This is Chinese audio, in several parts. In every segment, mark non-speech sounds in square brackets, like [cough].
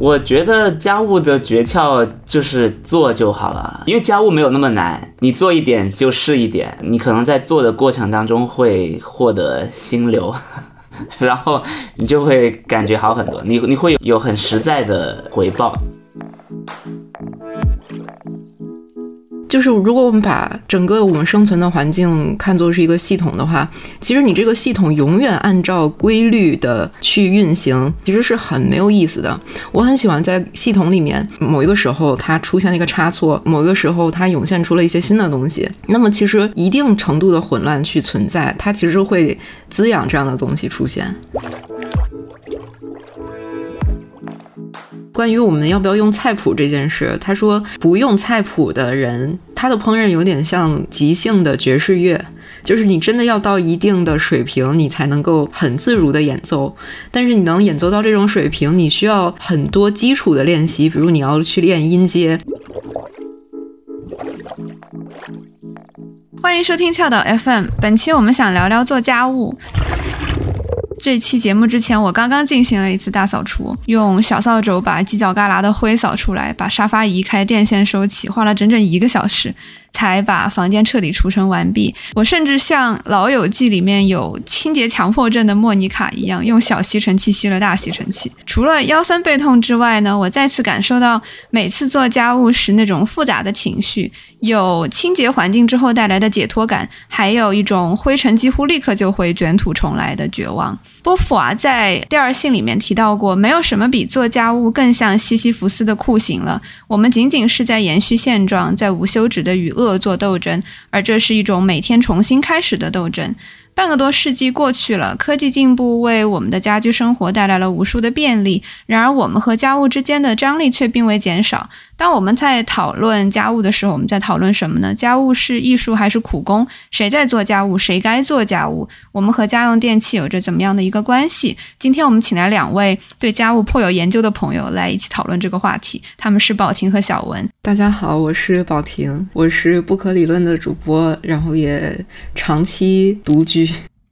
我觉得家务的诀窍就是做就好了，因为家务没有那么难，你做一点就是一点，你可能在做的过程当中会获得心流，[laughs] 然后你就会感觉好很多，你你会有很实在的回报。就是如果我们把整个我们生存的环境看作是一个系统的话，其实你这个系统永远按照规律的去运行，其实是很没有意思的。我很喜欢在系统里面某一个时候它出现了一个差错，某一个时候它涌现出了一些新的东西。那么其实一定程度的混乱去存在，它其实会滋养这样的东西出现。关于我们要不要用菜谱这件事，他说不用菜谱的人，他的烹饪有点像即兴的爵士乐，就是你真的要到一定的水平，你才能够很自如的演奏。但是你能演奏到这种水平，你需要很多基础的练习，比如你要去练音阶。欢迎收听跳岛 FM，本期我们想聊聊做家务。这期节目之前，我刚刚进行了一次大扫除，用小扫帚把犄角旮旯的灰扫出来，把沙发移开，电线收起，花了整整一个小时。才把房间彻底除尘完毕。我甚至像《老友记》里面有清洁强迫症的莫妮卡一样，用小吸尘器吸了大吸尘器。除了腰酸背痛之外呢，我再次感受到每次做家务时那种复杂的情绪：有清洁环境之后带来的解脱感，还有一种灰尘几乎立刻就会卷土重来的绝望。波伏娃在第二信里面提到过，没有什么比做家务更像西西弗斯的酷刑了。我们仅仅是在延续现状，在无休止的与恶作斗争，而这是一种每天重新开始的斗争。半个多世纪过去了，科技进步为我们的家居生活带来了无数的便利，然而我们和家务之间的张力却并未减少。当我们在讨论家务的时候，我们在讨论什么呢？家务是艺术还是苦工？谁在做家务？谁该做家务？我们和家用电器有着怎么样的一个关系？今天我们请来两位对家务颇有研究的朋友来一起讨论这个话题。他们是宝婷和小文。大家好，我是宝婷，我是不可理论的主播，然后也长期独居。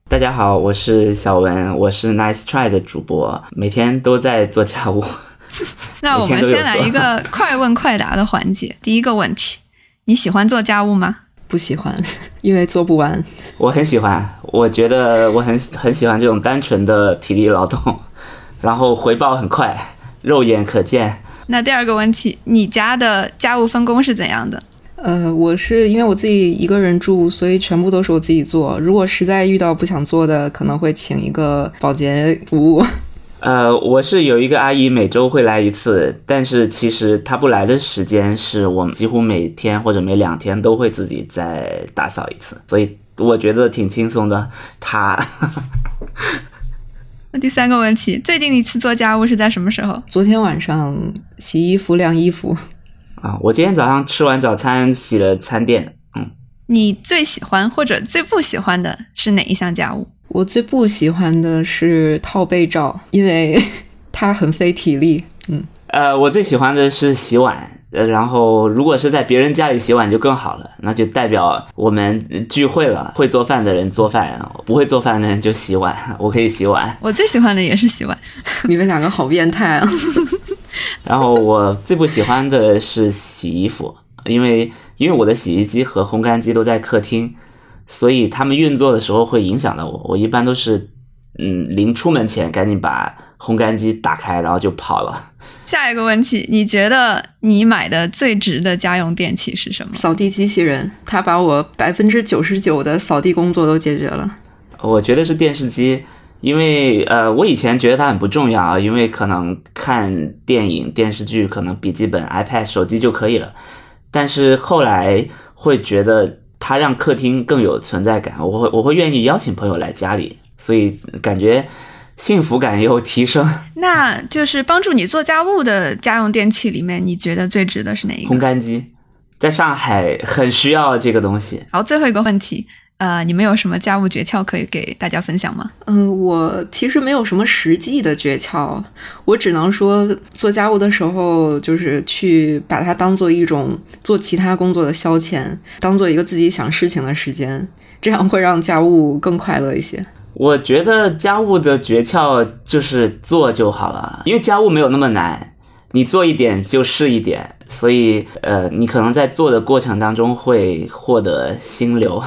大家好，我是小文，我是 Nice Try 的主播，每天都在做家务。[laughs] 那我们先来一个快问快答的环节。第一个问题，你喜欢做家务吗？不喜欢，因为做不完。我很喜欢，我觉得我很很喜欢这种单纯的体力劳动，[laughs] 然后回报很快，肉眼可见。那第二个问题，你家的家务分工是怎样的？呃，我是因为我自己一个人住，所以全部都是我自己做。如果实在遇到不想做的，可能会请一个保洁服务。[laughs] 呃，我是有一个阿姨，每周会来一次，但是其实她不来的时间是我们几乎每天或者每两天都会自己再打扫一次，所以我觉得挺轻松的。她。那第三个问题，最近一次做家务是在什么时候？昨天晚上洗衣服、晾衣服。啊，我今天早上吃完早餐洗了餐垫。嗯，你最喜欢或者最不喜欢的是哪一项家务？我最不喜欢的是套被罩，因为 [laughs] 它很费体力。嗯，呃，我最喜欢的是洗碗。呃，然后如果是在别人家里洗碗就更好了，那就代表我们聚会了。会做饭的人做饭，不会做饭的人就洗碗。我可以洗碗。我最喜欢的也是洗碗。[laughs] 你们两个好变态啊！然后我最不喜欢的是洗衣服，因为因为我的洗衣机和烘干机都在客厅，所以他们运作的时候会影响到我。我一般都是，嗯，临出门前赶紧把烘干机打开，然后就跑了。[laughs] 下一个问题，你觉得你买的最值的家用电器是什么？扫地机器人，它把我百分之九十九的扫地工作都解决了。我觉得是电视机。因为呃，我以前觉得它很不重要啊，因为可能看电影、电视剧，可能笔记本、iPad、手机就可以了。但是后来会觉得它让客厅更有存在感，我会我会愿意邀请朋友来家里，所以感觉幸福感也有提升。[laughs] 那就是帮助你做家务的家用电器里面，你觉得最值的是哪一个？烘干机，在上海很需要这个东西。好，最后一个问题。呃，你们有什么家务诀窍可以给大家分享吗？嗯，我其实没有什么实际的诀窍，我只能说做家务的时候，就是去把它当做一种做其他工作的消遣，当做一个自己想事情的时间，这样会让家务更快乐一些。我觉得家务的诀窍就是做就好了，因为家务没有那么难，你做一点就是一点，所以呃，你可能在做的过程当中会获得心流，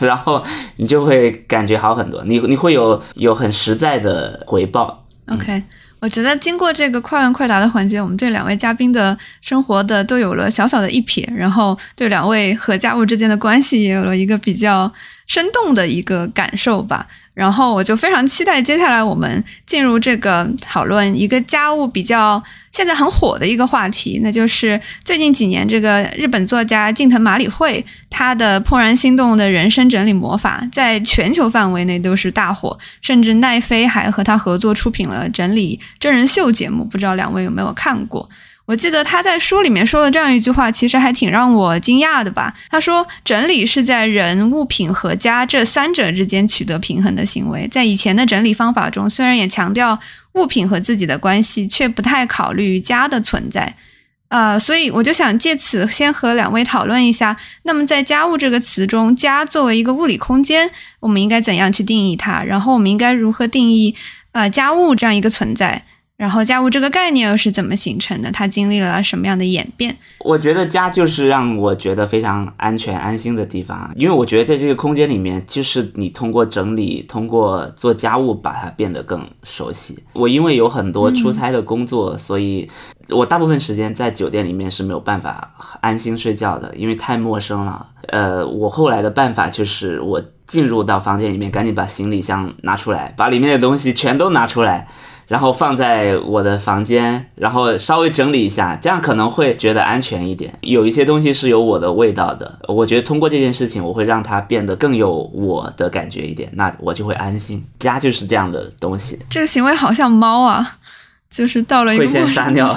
然后你就会感觉好很多，你你会有有很实在的回报。OK，我觉得经过这个快问快答的环节，我们对两位嘉宾的生活的都有了小小的一瞥，然后对两位和家务之间的关系也有了一个比较生动的一个感受吧。然后我就非常期待接下来我们进入这个讨论一个家务比较现在很火的一个话题，那就是最近几年这个日本作家近藤麻里惠他的怦然心动的人生整理魔法，在全球范围内都是大火，甚至奈飞还和他合作出品了整理真人秀节目，不知道两位有没有看过？我记得他在书里面说了这样一句话，其实还挺让我惊讶的吧。他说，整理是在人、物品和家这三者之间取得平衡的行为。在以前的整理方法中，虽然也强调物品和自己的关系，却不太考虑家的存在。呃，所以我就想借此先和两位讨论一下，那么在“家务”这个词中，家作为一个物理空间，我们应该怎样去定义它？然后我们应该如何定义呃家务这样一个存在？然后家务这个概念又是怎么形成的？它经历了什么样的演变？我觉得家就是让我觉得非常安全、安心的地方，因为我觉得在这个空间里面，就是你通过整理、通过做家务，把它变得更熟悉。我因为有很多出差的工作，所以我大部分时间在酒店里面是没有办法安心睡觉的，因为太陌生了。呃，我后来的办法就是我进入到房间里面，赶紧把行李箱拿出来，把里面的东西全都拿出来。然后放在我的房间，然后稍微整理一下，这样可能会觉得安全一点。有一些东西是有我的味道的，我觉得通过这件事情，我会让它变得更有我的感觉一点，那我就会安心。家就是这样的东西，这个行为好像猫啊，就是到了一个会先撒尿，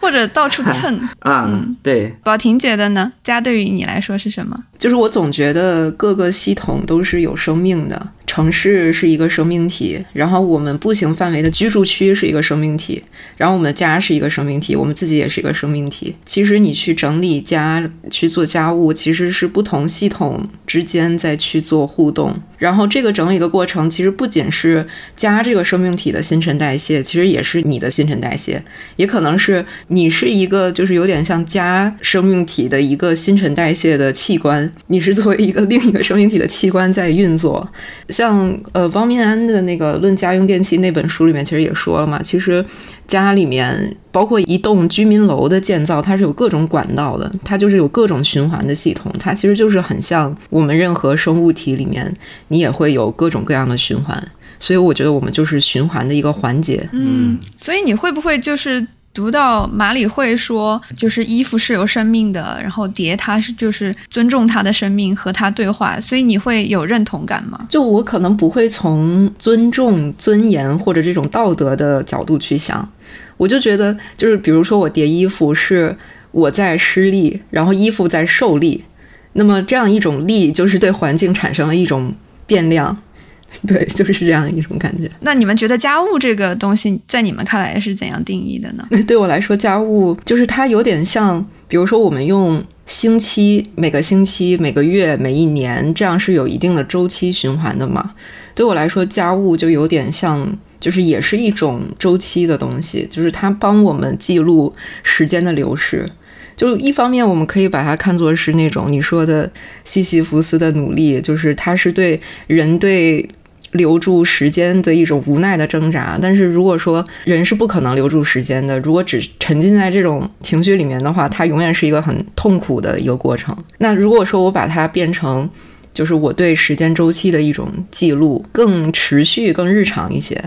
或者到处蹭。嗯，对。宝婷觉得呢？家对于你来说是什么？就是我总觉得各个系统都是有生命的，城市是一个生命体，然后我们步行范围的居住区是一个生命体，然后我们的家是一个生命体，我们自己也是一个生命体。其实你去整理家、去做家务，其实是不同系统之间在去做互动。然后这个整理的过程，其实不仅是家这个生命体的新陈代谢，其实也是你的新陈代谢，也可能是你是一个就是有点像家生命体的一个新陈代谢的器官。你是作为一个另一个生命体的器官在运作，像呃汪明安的那个《论家用电器》那本书里面其实也说了嘛，其实家里面包括一栋居民楼的建造，它是有各种管道的，它就是有各种循环的系统，它其实就是很像我们任何生物体里面，你也会有各种各样的循环，所以我觉得我们就是循环的一个环节。嗯，所以你会不会就是？读到马里会说，就是衣服是有生命的，然后蝶它是就是尊重它的生命和它对话，所以你会有认同感吗？就我可能不会从尊重、尊严或者这种道德的角度去想，我就觉得就是比如说我叠衣服是我在施力，然后衣服在受力，那么这样一种力就是对环境产生了一种变量。[laughs] 对，就是这样一种感觉。那你们觉得家务这个东西，在你们看来是怎样定义的呢？[laughs] 对我来说，家务就是它有点像，比如说我们用星期、每个星期、每个月、每一年，这样是有一定的周期循环的嘛。对我来说，家务就有点像，就是也是一种周期的东西，就是它帮我们记录时间的流逝。就一方面，我们可以把它看作是那种你说的西西弗斯的努力，就是它是对人对留住时间的一种无奈的挣扎。但是如果说人是不可能留住时间的，如果只沉浸在这种情绪里面的话，它永远是一个很痛苦的一个过程。那如果说我把它变成就是我对时间周期的一种记录，更持续、更日常一些。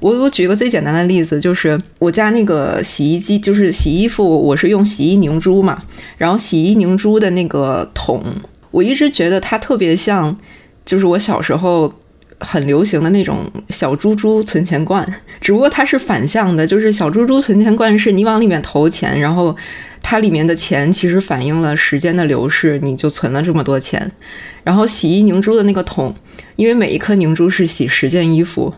我我举一个最简单的例子，就是我家那个洗衣机，就是洗衣服，我是用洗衣凝珠嘛，然后洗衣凝珠的那个桶，我一直觉得它特别像，就是我小时候很流行的那种小猪猪存钱罐，只不过它是反向的，就是小猪猪存钱罐是你往里面投钱，然后它里面的钱其实反映了时间的流逝，你就存了这么多钱，然后洗衣凝珠的那个桶，因为每一颗凝珠是洗十件衣服。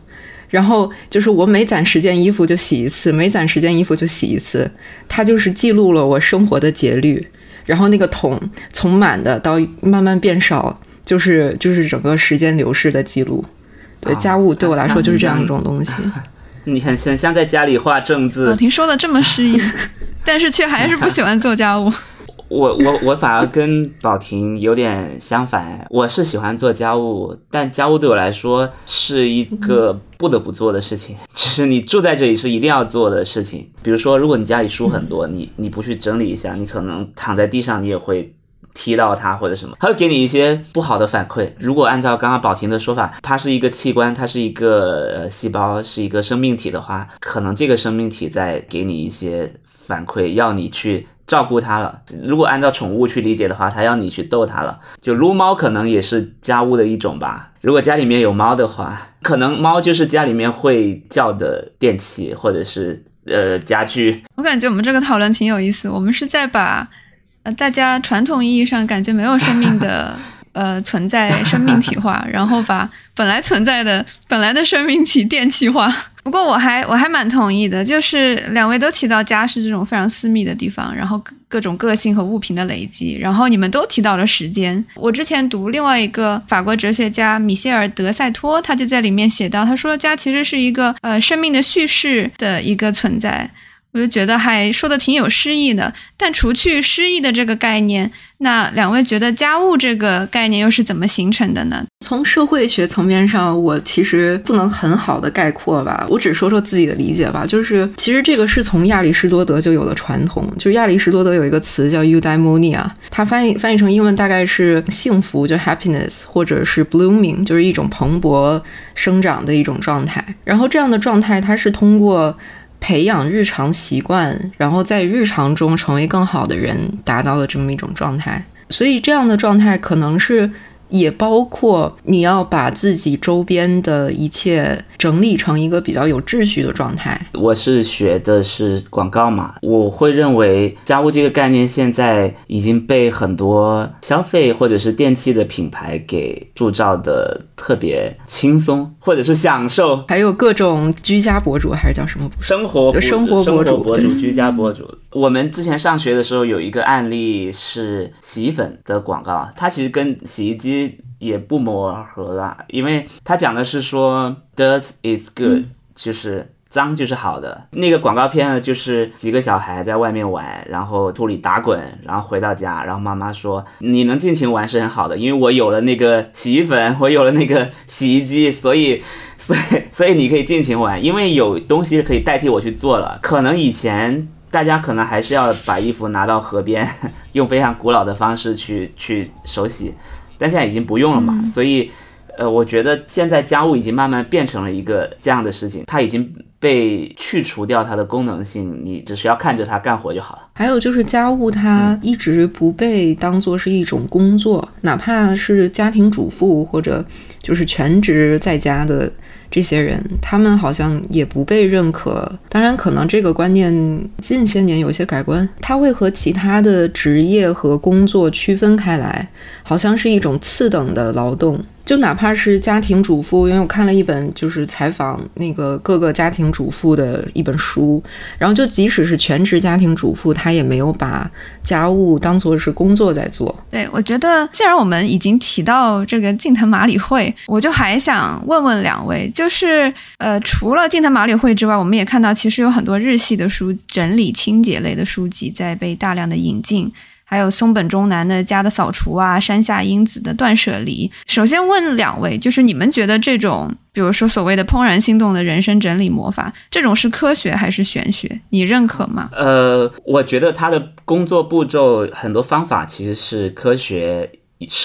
然后就是我每攒十件衣服就洗一次，每攒十件衣服就洗一次，它就是记录了我生活的节律。然后那个桶从满的到慢慢变少，就是就是整个时间流逝的记录。对，家务对我来说就是这样一种东西。[laughs] 你很很像在家里画正字。宝婷说的这么诗意，[laughs] 但是却还是不喜欢做家务。我我我反而跟宝婷有点相反，我是喜欢做家务，但家务对我来说是一个不得不做的事情，[laughs] 就是你住在这里是一定要做的事情。比如说，如果你家里书很多，你你不去整理一下，你可能躺在地上你也会踢到它或者什么，它会给你一些不好的反馈。如果按照刚刚宝婷的说法，它是一个器官，它是一个呃细胞，是一个生命体的话，可能这个生命体在给你一些反馈，要你去。照顾它了。如果按照宠物去理解的话，它要你去逗它了。就撸猫可能也是家务的一种吧。如果家里面有猫的话，可能猫就是家里面会叫的电器或者是呃家具。我感觉我们这个讨论挺有意思。我们是在把呃大家传统意义上感觉没有生命的。[laughs] 呃，存在生命体化，然后把本来存在的本来的生命体电气化。不过我还我还蛮同意的，就是两位都提到家是这种非常私密的地方，然后各种个性和物品的累积，然后你们都提到了时间。我之前读另外一个法国哲学家米歇尔德塞托，他就在里面写到，他说家其实是一个呃生命的叙事的一个存在。我就觉得还说的挺有诗意的，但除去诗意的这个概念，那两位觉得家务这个概念又是怎么形成的呢？从社会学层面上，我其实不能很好的概括吧，我只说说自己的理解吧。就是其实这个是从亚里士多德就有的传统，就是亚里士多德有一个词叫 eudaimonia，它翻译翻译成英文大概是幸福，就 happiness，或者是 blooming，就是一种蓬勃生长的一种状态。然后这样的状态，它是通过。培养日常习惯，然后在日常中成为更好的人，达到了这么一种状态。所以这样的状态可能是。也包括你要把自己周边的一切整理成一个比较有秩序的状态。我是学的是广告嘛，我会认为家务这个概念现在已经被很多消费或者是电器的品牌给铸造的特别轻松，或者是享受。还有各种居家博主还是叫什么生活生活博主博主居家博主。我们之前上学的时候有一个案例是洗衣粉的广告，它其实跟洗衣机。也不谋而合了，因为他讲的是说，dirt is good，就是脏就是好的。那个广告片呢，就是几个小孩在外面玩，然后土里打滚，然后回到家，然后妈妈说，你能尽情玩是很好的，因为我有了那个洗衣粉，我有了那个洗衣机，所以，所以，所以你可以尽情玩，因为有东西可以代替我去做了。可能以前大家可能还是要把衣服拿到河边，[laughs] 用非常古老的方式去去手洗。但现在已经不用了嘛，所以，呃，我觉得现在家务已经慢慢变成了一个这样的事情，它已经被去除掉它的功能性，你只需要看着它干活就好了。还有就是家务，它一直不被当做是一种工作，哪怕是家庭主妇或者就是全职在家的。这些人，他们好像也不被认可。当然，可能这个观念近些年有些改观。他会和其他的职业和工作区分开来，好像是一种次等的劳动。就哪怕是家庭主妇，因为我看了一本就是采访那个各个家庭主妇的一本书，然后就即使是全职家庭主妇，她也没有把家务当做是工作在做。对，我觉得既然我们已经提到这个近藤麻里惠，我就还想问问两位，就是呃，除了近藤麻里惠之外，我们也看到其实有很多日系的书，整理清洁类的书籍在被大量的引进。还有松本中南的家的扫除啊，山下英子的断舍离。首先问两位，就是你们觉得这种，比如说所谓的怦然心动的人生整理魔法，这种是科学还是玄学？你认可吗？呃，我觉得他的工作步骤很多方法其实是科学，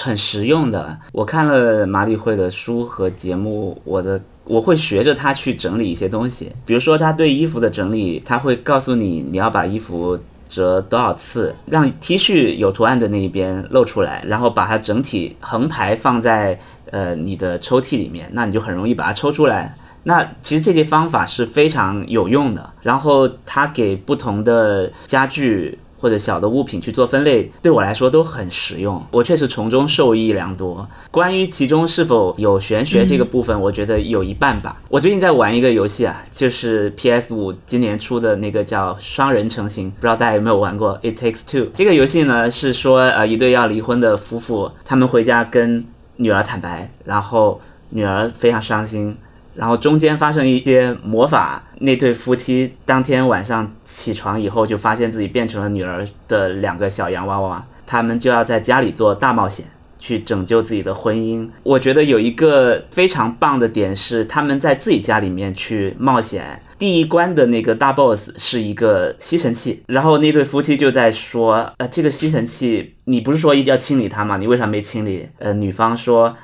很实用的。我看了马里会的书和节目，我的我会学着他去整理一些东西，比如说他对衣服的整理，他会告诉你你要把衣服。折多少次，让 T 恤有图案的那一边露出来，然后把它整体横排放在呃你的抽屉里面，那你就很容易把它抽出来。那其实这些方法是非常有用的。然后它给不同的家具。或者小的物品去做分类，对我来说都很实用，我确实从中受益良多。关于其中是否有玄学这个部分，我觉得有一半吧。我最近在玩一个游戏啊，就是 PS 五今年出的那个叫双人成行，不知道大家有没有玩过？It Takes Two 这个游戏呢，是说呃一对要离婚的夫妇，他们回家跟女儿坦白，然后女儿非常伤心。然后中间发生一些魔法，那对夫妻当天晚上起床以后就发现自己变成了女儿的两个小洋娃娃，他们就要在家里做大冒险。去拯救自己的婚姻，我觉得有一个非常棒的点是，他们在自己家里面去冒险。第一关的那个大 boss 是一个吸尘器，然后那对夫妻就在说：“呃，这个吸尘器，你不是说一定要清理它吗？你为啥没清理？”呃，女方说：“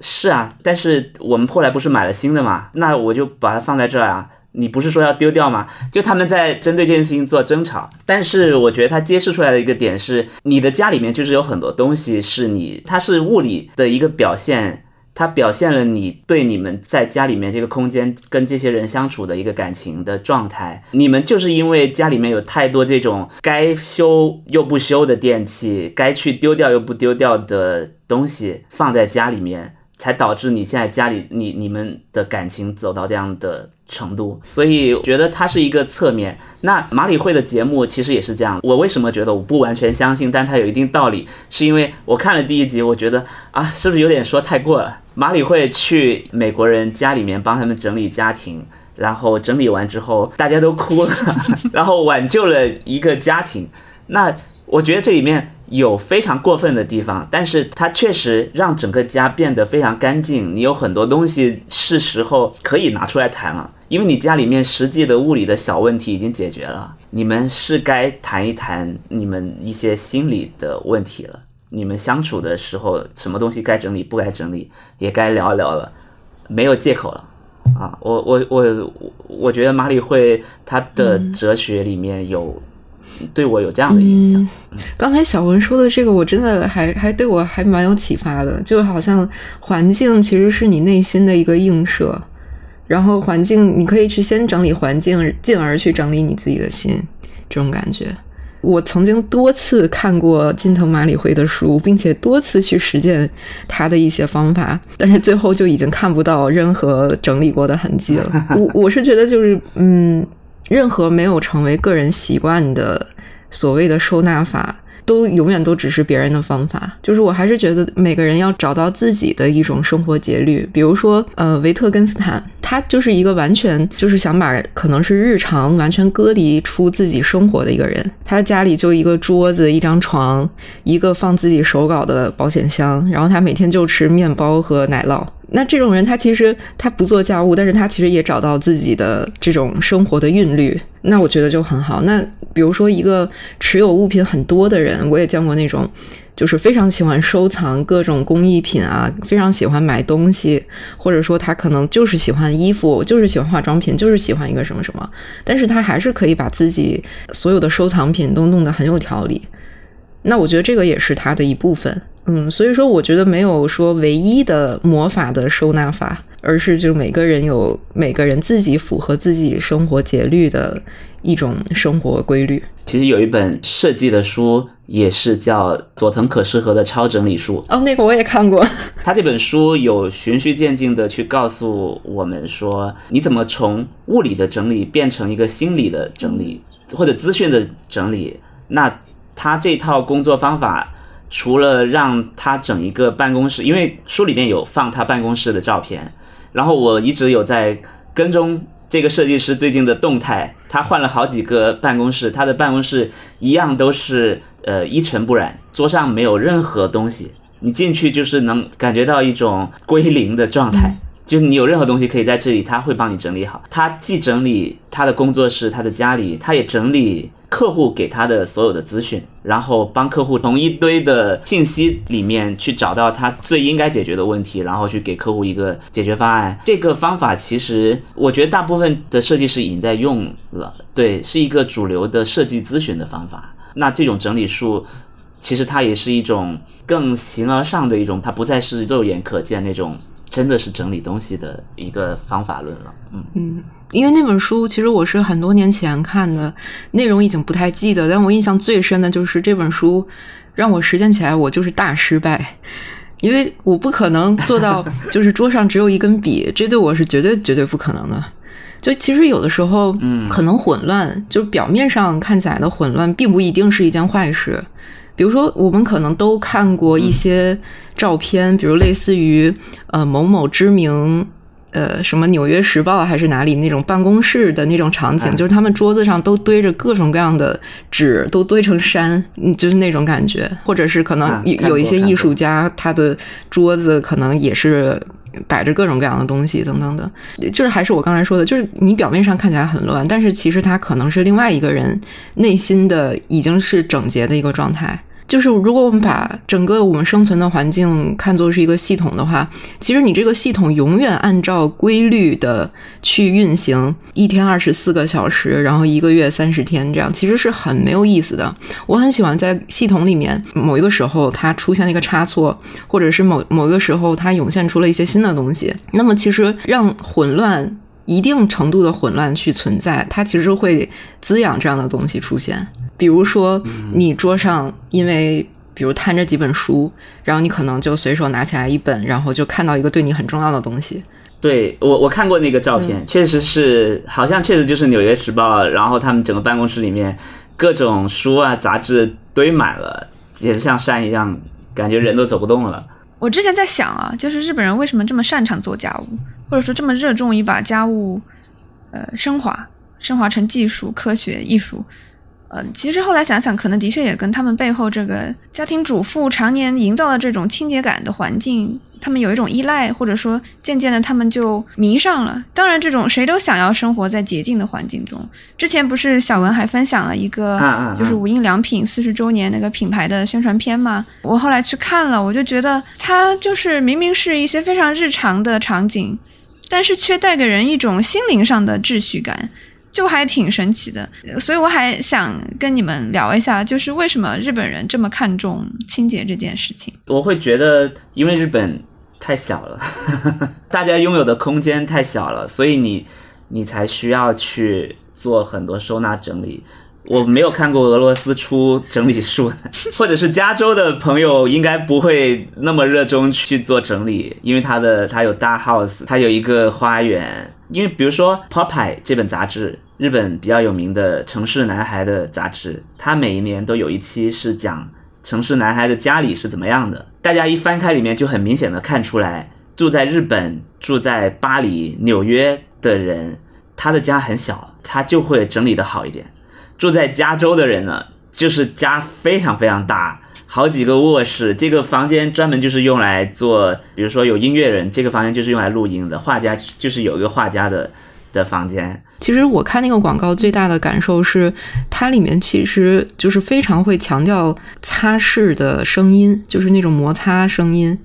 是啊，但是我们后来不是买了新的嘛，那我就把它放在这儿啊。”你不是说要丢掉吗？就他们在针对这件事情做争吵，但是我觉得他揭示出来的一个点是，你的家里面就是有很多东西是你，它是物理的一个表现，它表现了你对你们在家里面这个空间跟这些人相处的一个感情的状态。你们就是因为家里面有太多这种该修又不修的电器，该去丢掉又不丢掉的东西放在家里面。才导致你现在家里你你们的感情走到这样的程度，所以觉得它是一个侧面。那马里会的节目其实也是这样。我为什么觉得我不完全相信，但它有一定道理，是因为我看了第一集，我觉得啊，是不是有点说太过了？马里会去美国人家里面帮他们整理家庭，然后整理完之后大家都哭了，[laughs] 然后挽救了一个家庭。那我觉得这里面。有非常过分的地方，但是它确实让整个家变得非常干净。你有很多东西是时候可以拿出来谈了，因为你家里面实际的物理的小问题已经解决了。你们是该谈一谈你们一些心理的问题了。你们相处的时候，什么东西该整理不该整理，也该聊一聊了，没有借口了啊！我我我我觉得马里会他的哲学里面有。对我有这样的影响。刚才小文说的这个，我真的还还对我还蛮有启发的。就好像环境其实是你内心的一个映射，然后环境你可以去先整理环境，进而去整理你自己的心。这种感觉，我曾经多次看过金藤马里惠的书，并且多次去实践他的一些方法，但是最后就已经看不到任何整理过的痕迹了。我我是觉得就是嗯。任何没有成为个人习惯的所谓的收纳法，都永远都只是别人的方法。就是我还是觉得每个人要找到自己的一种生活节律。比如说，呃，维特根斯坦，他就是一个完全就是想把可能是日常完全隔离出自己生活的一个人。他家里就一个桌子、一张床、一个放自己手稿的保险箱，然后他每天就吃面包和奶酪。那这种人，他其实他不做家务，但是他其实也找到自己的这种生活的韵律。那我觉得就很好。那比如说一个持有物品很多的人，我也见过那种，就是非常喜欢收藏各种工艺品啊，非常喜欢买东西，或者说他可能就是喜欢衣服，就是喜欢化妆品，就是喜欢一个什么什么，但是他还是可以把自己所有的收藏品都弄得很有条理。那我觉得这个也是他的一部分。嗯，所以说我觉得没有说唯一的魔法的收纳法，而是就每个人有每个人自己符合自己生活节律的一种生活规律。其实有一本设计的书，也是叫佐藤可士和的超整理术。哦，那个我也看过。[laughs] 他这本书有循序渐进的去告诉我们说，你怎么从物理的整理变成一个心理的整理，或者资讯的整理。那他这套工作方法。除了让他整一个办公室，因为书里面有放他办公室的照片，然后我一直有在跟踪这个设计师最近的动态。他换了好几个办公室，他的办公室一样都是呃一尘不染，桌上没有任何东西，你进去就是能感觉到一种归零的状态。就是你有任何东西可以在这里，他会帮你整理好。他既整理他的工作室、他的家里，他也整理客户给他的所有的资讯，然后帮客户从一堆的信息里面去找到他最应该解决的问题，然后去给客户一个解决方案。这个方法其实我觉得大部分的设计师已经在用了，对，是一个主流的设计咨询的方法。那这种整理术，其实它也是一种更形而上的一种，它不再是肉眼可见那种。真的是整理东西的一个方法论了，嗯嗯，因为那本书其实我是很多年前看的，内容已经不太记得，但我印象最深的就是这本书让我实践起来，我就是大失败，因为我不可能做到，[laughs] 就是桌上只有一根笔，这对我是绝对绝对不可能的。就其实有的时候，嗯，可能混乱，就表面上看起来的混乱，并不一定是一件坏事。比如说，我们可能都看过一些照片，比如类似于呃某某知名呃，什么《纽约时报》还是哪里那种办公室的那种场景，就是他们桌子上都堆着各种各样的纸，都堆成山，就是那种感觉。或者是可能有有一些艺术家，他的桌子可能也是摆着各种各样的东西，等等的。就是还是我刚才说的，就是你表面上看起来很乱，但是其实他可能是另外一个人内心的已经是整洁的一个状态。就是如果我们把整个我们生存的环境看作是一个系统的话，其实你这个系统永远按照规律的去运行，一天二十四个小时，然后一个月三十天，这样其实是很没有意思的。我很喜欢在系统里面某一个时候它出现了一个差错，或者是某某一个时候它涌现出了一些新的东西。那么其实让混乱一定程度的混乱去存在，它其实会滋养这样的东西出现。比如说，你桌上因为比如摊着几本书，然后你可能就随手拿起来一本，然后就看到一个对你很重要的东西。对我，我看过那个照片，确实是，好像确实就是《纽约时报》，然后他们整个办公室里面各种书啊、杂志堆满了，简直像山一样，感觉人都走不动了。我之前在想啊，就是日本人为什么这么擅长做家务，或者说这么热衷于把家务呃升华、升华成技术、科学、艺术。呃，其实后来想想，可能的确也跟他们背后这个家庭主妇常年营造的这种清洁感的环境，他们有一种依赖，或者说渐渐的他们就迷上了。当然，这种谁都想要生活在洁净的环境中。之前不是小文还分享了一个，就是无印良品四十周年那个品牌的宣传片吗？我后来去看了，我就觉得它就是明明是一些非常日常的场景，但是却带给人一种心灵上的秩序感。就还挺神奇的，所以我还想跟你们聊一下，就是为什么日本人这么看重清洁这件事情。我会觉得，因为日本太小了，[laughs] 大家拥有的空间太小了，所以你你才需要去做很多收纳整理。我没有看过俄罗斯出整理术，[laughs] 或者是加州的朋友应该不会那么热衷去做整理，因为他的他有大 house，他有一个花园。因为比如说《Popeye》这本杂志。日本比较有名的城市男孩的杂志，它每一年都有一期是讲城市男孩的家里是怎么样的。大家一翻开里面就很明显的看出来，住在日本、住在巴黎、纽约的人，他的家很小，他就会整理的好一点。住在加州的人呢，就是家非常非常大，好几个卧室，这个房间专门就是用来做，比如说有音乐人，这个房间就是用来录音的，画家就是有一个画家的。的房间，其实我看那个广告最大的感受是，它里面其实就是非常会强调擦拭的声音，就是那种摩擦声音，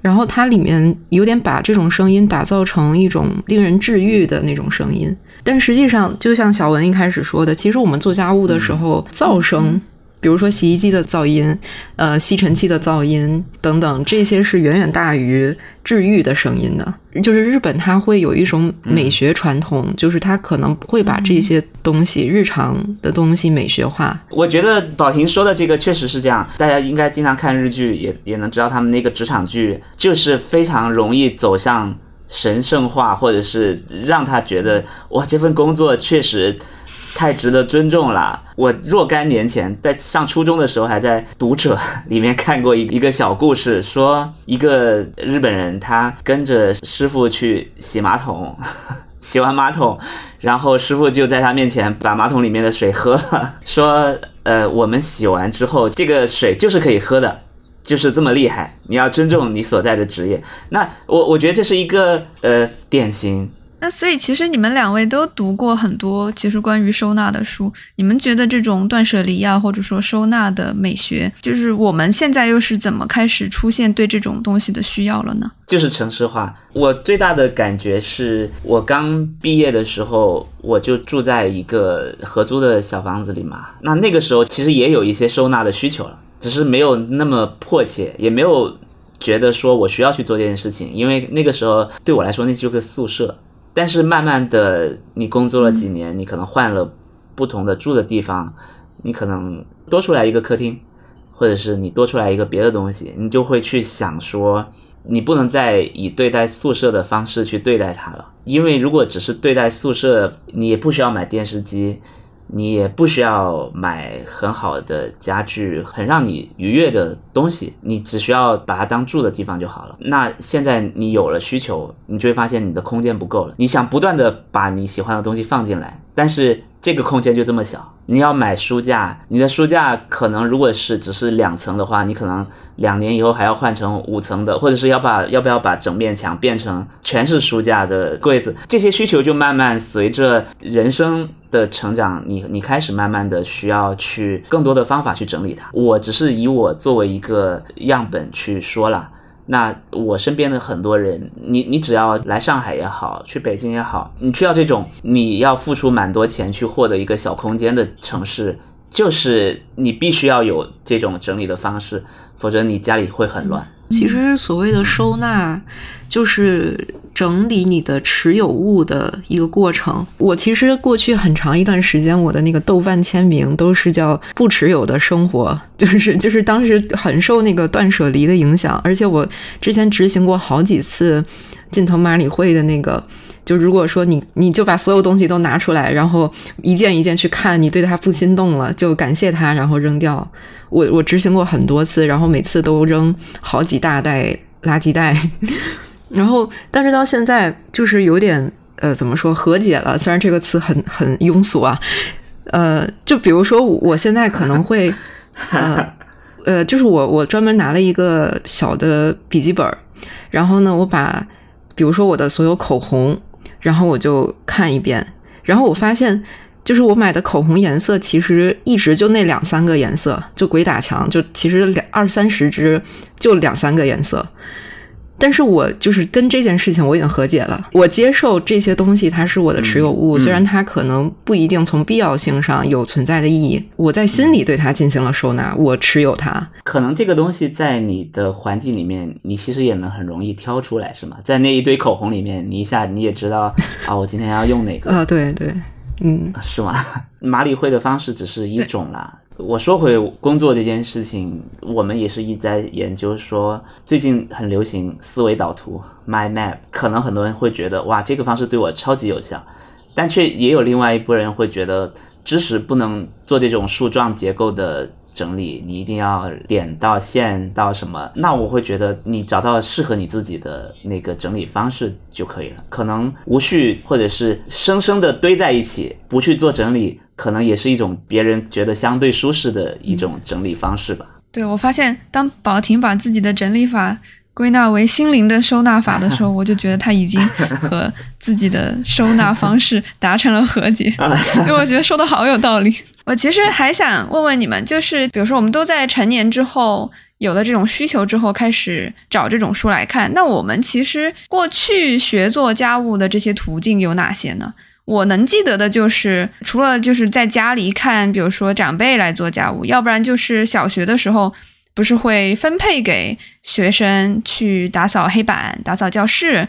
然后它里面有点把这种声音打造成一种令人治愈的那种声音，但实际上就像小文一开始说的，其实我们做家务的时候噪声。比如说洗衣机的噪音，呃，吸尘器的噪音等等，这些是远远大于治愈的声音的。就是日本，它会有一种美学传统，就是它可能会把这些东西、日常的东西美学化。我觉得宝婷说的这个确实是这样，大家应该经常看日剧，也也能知道他们那个职场剧就是非常容易走向神圣化，或者是让他觉得哇，这份工作确实。太值得尊重了。我若干年前在上初中的时候，还在《读者》里面看过一一个小故事，说一个日本人他跟着师傅去洗马桶，[laughs] 洗完马桶，然后师傅就在他面前把马桶里面的水喝了，说：“呃，我们洗完之后，这个水就是可以喝的，就是这么厉害。你要尊重你所在的职业。”那我我觉得这是一个呃典型。那所以其实你们两位都读过很多其实关于收纳的书，你们觉得这种断舍离啊，或者说收纳的美学，就是我们现在又是怎么开始出现对这种东西的需要了呢？就是城市化。我最大的感觉是我刚毕业的时候，我就住在一个合租的小房子里嘛。那那个时候其实也有一些收纳的需求了，只是没有那么迫切，也没有觉得说我需要去做这件事情，因为那个时候对我来说那就是个宿舍。但是慢慢的，你工作了几年，你可能换了不同的住的地方，你可能多出来一个客厅，或者是你多出来一个别的东西，你就会去想说，你不能再以对待宿舍的方式去对待它了，因为如果只是对待宿舍，你也不需要买电视机，你也不需要买很好的家具，很让你愉悦的东西，你只需要把它当住的地方就好了。那现在你有了需求，你就会发现你的空间不够了，你想不断的把你喜欢的东西放进来，但是这个空间就这么小。你要买书架，你的书架可能如果是只是两层的话，你可能两年以后还要换成五层的，或者是要把要不要把整面墙变成全是书架的柜子，这些需求就慢慢随着人生的成长，你你开始慢慢的需要去更多的方法去整理它。我只是以我作为一个样本去说了。那我身边的很多人，你你只要来上海也好，去北京也好，你去到这种你要付出蛮多钱去获得一个小空间的城市，就是你必须要有这种整理的方式，否则你家里会很乱。其实所谓的收纳，就是整理你的持有物的一个过程。我其实过去很长一段时间，我的那个豆瓣签名都是叫“不持有的生活”，就是就是当时很受那个断舍离的影响。而且我之前执行过好几次近藤麻里会的那个，就如果说你你就把所有东西都拿出来，然后一件一件去看，你对它不心动了，就感谢它，然后扔掉。我我执行过很多次，然后每次都扔好几大袋垃圾袋，[laughs] 然后但是到现在就是有点呃怎么说和解了，虽然这个词很很庸俗啊，呃就比如说我现在可能会呃呃就是我我专门拿了一个小的笔记本，然后呢我把比如说我的所有口红，然后我就看一遍，然后我发现。就是我买的口红颜色，其实一直就那两三个颜色，就鬼打墙，就其实两二三十支就两三个颜色。但是我就是跟这件事情我已经和解了，我接受这些东西它是我的持有物，虽然它可能不一定从必要性上有存在的意义，我在心里对它进行了收纳，我持有它。可能这个东西在你的环境里面，你其实也能很容易挑出来，是吗？在那一堆口红里面，你一下你也知道 [laughs] 啊，我今天要用哪个？啊，对对。嗯，是吗？马里会的方式只是一种啦。我说回工作这件事情，我们也是一直在研究说，最近很流行思维导图 （mind map），可能很多人会觉得哇，这个方式对我超级有效，但却也有另外一波人会觉得，知识不能做这种树状结构的。整理你一定要点到线到什么？那我会觉得你找到适合你自己的那个整理方式就可以了。可能无序或者是生生的堆在一起，不去做整理，可能也是一种别人觉得相对舒适的一种整理方式吧。对我发现，当宝婷把自己的整理法。归纳为心灵的收纳法的时候，我就觉得他已经和自己的收纳方式达成了和解，[laughs] 因为我觉得说的好有道理。[laughs] 我其实还想问问你们，就是比如说我们都在成年之后有了这种需求之后，开始找这种书来看，那我们其实过去学做家务的这些途径有哪些呢？我能记得的就是，除了就是在家里看，比如说长辈来做家务，要不然就是小学的时候。不是会分配给学生去打扫黑板、打扫教室，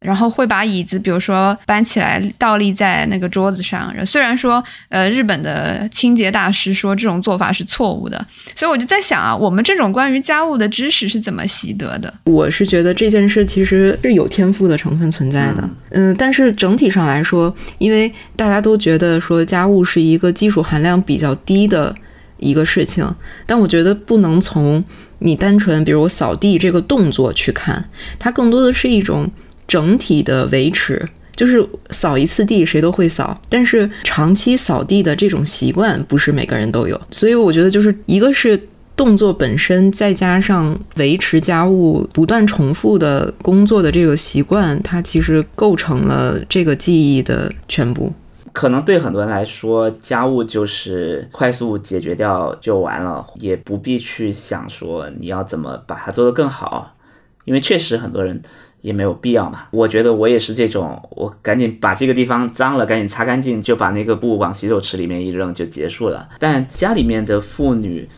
然后会把椅子，比如说搬起来倒立在那个桌子上。虽然说，呃，日本的清洁大师说这种做法是错误的，所以我就在想啊，我们这种关于家务的知识是怎么习得的？我是觉得这件事其实是有天赋的成分存在的，嗯，但是整体上来说，因为大家都觉得说家务是一个技术含量比较低的。一个事情，但我觉得不能从你单纯，比如我扫地这个动作去看，它更多的是一种整体的维持。就是扫一次地谁都会扫，但是长期扫地的这种习惯不是每个人都有。所以我觉得就是一个是动作本身，再加上维持家务不断重复的工作的这个习惯，它其实构成了这个记忆的全部。可能对很多人来说，家务就是快速解决掉就完了，也不必去想说你要怎么把它做得更好，因为确实很多人也没有必要嘛。我觉得我也是这种，我赶紧把这个地方脏了，赶紧擦干净，就把那个布往洗手池里面一扔就结束了。但家里面的妇女，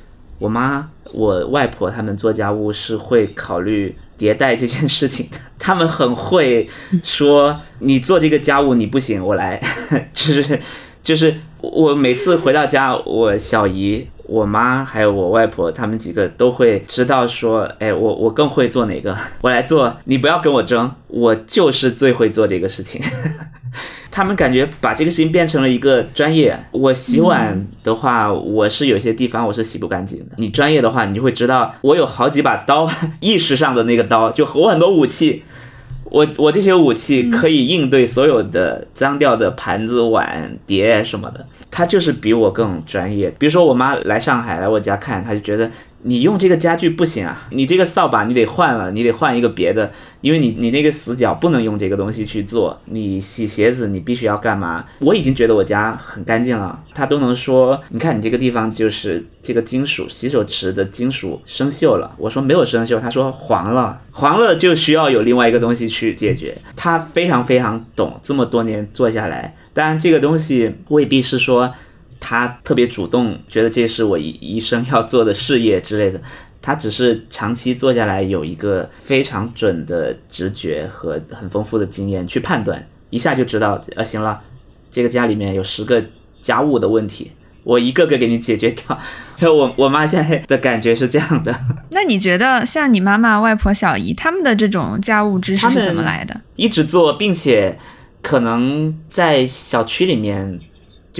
我妈、我外婆他们做家务是会考虑。迭代这件事情的，他们很会说，你做这个家务你不行，我来，[laughs] 就是就是我每次回到家，我小姨、我妈还有我外婆，他们几个都会知道说，哎，我我更会做哪个，[laughs] 我来做，你不要跟我争，我就是最会做这个事情。他们感觉把这个事情变成了一个专业。我洗碗的话，我是有些地方我是洗不干净的。你专业的话，你就会知道，我有好几把刀，意识上的那个刀，就我很多武器。我我这些武器可以应对所有的脏掉的盘子碗碟什么的，他就是比我更专业。比如说我妈来上海来我家看，他就觉得。你用这个家具不行啊，你这个扫把你得换了，你得换一个别的，因为你你那个死角不能用这个东西去做。你洗鞋子你必须要干嘛？我已经觉得我家很干净了，他都能说，你看你这个地方就是这个金属洗手池的金属生锈了。我说没有生锈，他说黄了，黄了就需要有另外一个东西去解决。他非常非常懂，这么多年做下来，当然这个东西未必是说。他特别主动，觉得这是我一一生要做的事业之类的。他只是长期做下来，有一个非常准的直觉和很丰富的经验去判断，一下就知道，呃，行了，这个家里面有十个家务的问题，我一个个给你解决掉。我 [laughs] 我妈现在的感觉是这样的。那你觉得，像你妈妈、外婆、小姨他们的这种家务知识是怎么来的？一直做，并且可能在小区里面。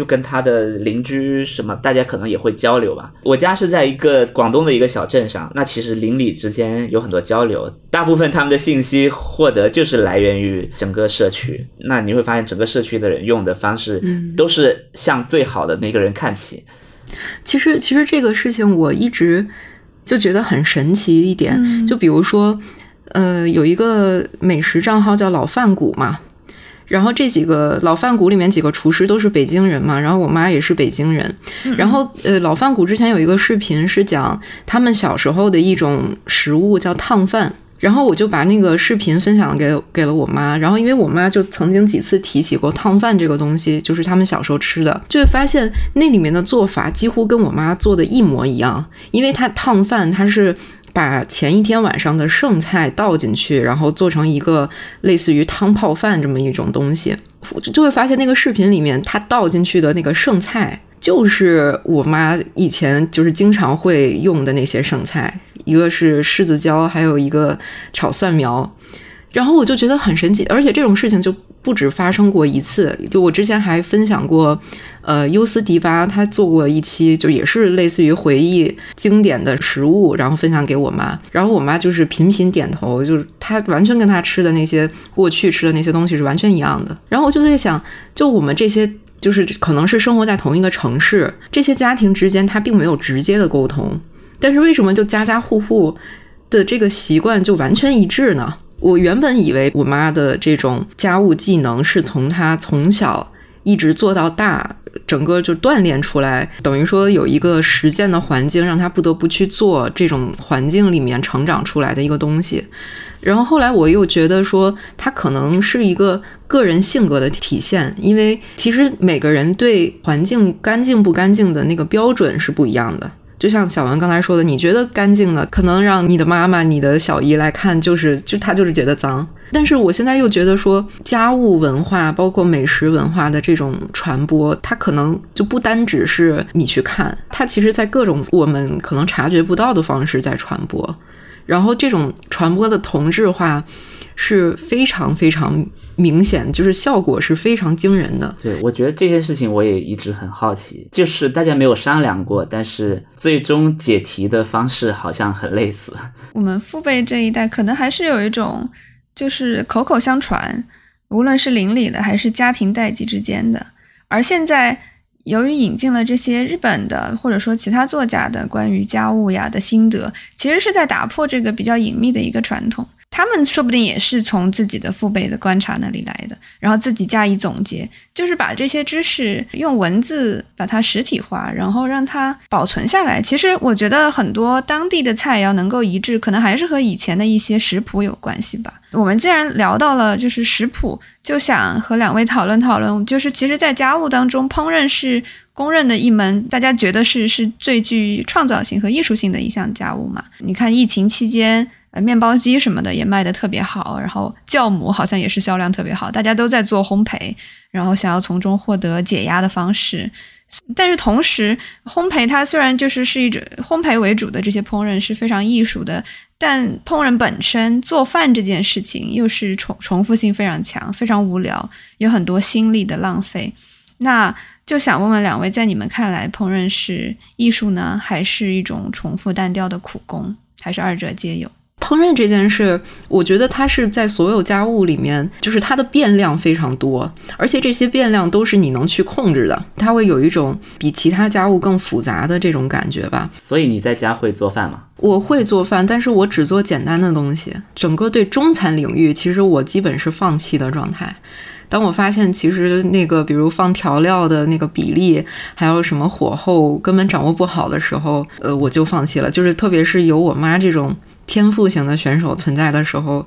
就跟他的邻居什么，大家可能也会交流吧。我家是在一个广东的一个小镇上，那其实邻里之间有很多交流，大部分他们的信息获得就是来源于整个社区。那你会发现，整个社区的人用的方式都是向最好的那个人看齐。其实，其实这个事情我一直就觉得很神奇一点，就比如说，呃，有一个美食账号叫老饭骨嘛。然后这几个老饭骨里面几个厨师都是北京人嘛，然后我妈也是北京人。然后呃，老饭骨之前有一个视频是讲他们小时候的一种食物叫烫饭，然后我就把那个视频分享给给了我妈。然后因为我妈就曾经几次提起过烫饭这个东西，就是他们小时候吃的，就会发现那里面的做法几乎跟我妈做的一模一样，因为它烫饭它是。把前一天晚上的剩菜倒进去，然后做成一个类似于汤泡饭这么一种东西，就就会发现那个视频里面，他倒进去的那个剩菜，就是我妈以前就是经常会用的那些剩菜，一个是柿子椒，还有一个炒蒜苗，然后我就觉得很神奇，而且这种事情就。不止发生过一次，就我之前还分享过，呃，优斯迪巴他做过一期，就也是类似于回忆经典的食物，然后分享给我妈，然后我妈就是频频点头，就是她完全跟她吃的那些过去吃的那些东西是完全一样的。然后我就在想，就我们这些就是可能是生活在同一个城市，这些家庭之间他并没有直接的沟通，但是为什么就家家户户的这个习惯就完全一致呢？我原本以为我妈的这种家务技能是从她从小一直做到大，整个就锻炼出来，等于说有一个实践的环境，让她不得不去做这种环境里面成长出来的一个东西。然后后来我又觉得说，她可能是一个个人性格的体现，因为其实每个人对环境干净不干净的那个标准是不一样的。就像小文刚才说的，你觉得干净的，可能让你的妈妈、你的小姨来看，就是就她就是觉得脏。但是我现在又觉得说，家务文化包括美食文化的这种传播，它可能就不单只是你去看，它其实在各种我们可能察觉不到的方式在传播。然后这种传播的同质化。是非常非常明显，就是效果是非常惊人的。对，我觉得这件事情我也一直很好奇，就是大家没有商量过，但是最终解题的方式好像很类似。[laughs] 我们父辈这一代可能还是有一种，就是口口相传，无论是邻里的还是家庭代际之间的。而现在由于引进了这些日本的或者说其他作家的关于家务呀的心得，其实是在打破这个比较隐秘的一个传统。他们说不定也是从自己的父辈的观察那里来的，然后自己加以总结，就是把这些知识用文字把它实体化，然后让它保存下来。其实我觉得很多当地的菜肴能够一致，可能还是和以前的一些食谱有关系吧。我们既然聊到了就是食谱，就想和两位讨论讨论，就是其实，在家务当中，烹饪是公认的一门大家觉得是是最具创造性和艺术性的一项家务嘛？你看疫情期间。呃，面包机什么的也卖的特别好，然后酵母好像也是销量特别好，大家都在做烘焙，然后想要从中获得解压的方式，但是同时，烘焙它虽然就是是一种烘焙为主的这些烹饪是非常艺术的，但烹饪本身做饭这件事情又是重重复性非常强，非常无聊，有很多心力的浪费。那就想问问两位，在你们看来，烹饪是艺术呢，还是一种重复单调的苦工，还是二者皆有？烹饪这件事，我觉得它是在所有家务里面，就是它的变量非常多，而且这些变量都是你能去控制的，它会有一种比其他家务更复杂的这种感觉吧。所以你在家会做饭吗？我会做饭，但是我只做简单的东西。整个对中餐领域，其实我基本是放弃的状态。当我发现其实那个，比如放调料的那个比例，还有什么火候根本掌握不好的时候，呃，我就放弃了。就是特别是有我妈这种。天赋型的选手存在的时候，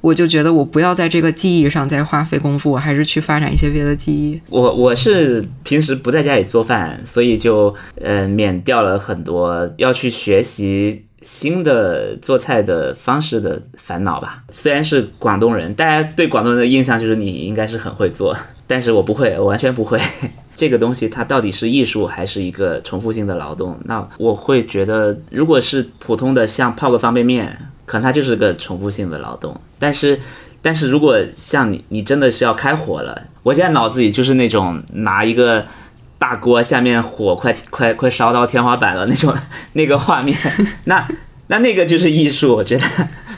我就觉得我不要在这个技艺上再花费功夫，我还是去发展一些别的技艺。我我是平时不在家里做饭，所以就呃免掉了很多要去学习新的做菜的方式的烦恼吧。虽然是广东人，大家对广东人的印象就是你应该是很会做，但是我不会，我完全不会。这个东西它到底是艺术还是一个重复性的劳动？那我会觉得，如果是普通的像泡个方便面，可能它就是个重复性的劳动。但是，但是如果像你，你真的是要开火了，我现在脑子里就是那种拿一个大锅，下面火快快快烧到天花板了那种 [laughs] 那个画面，[laughs] 那那那个就是艺术。我觉得，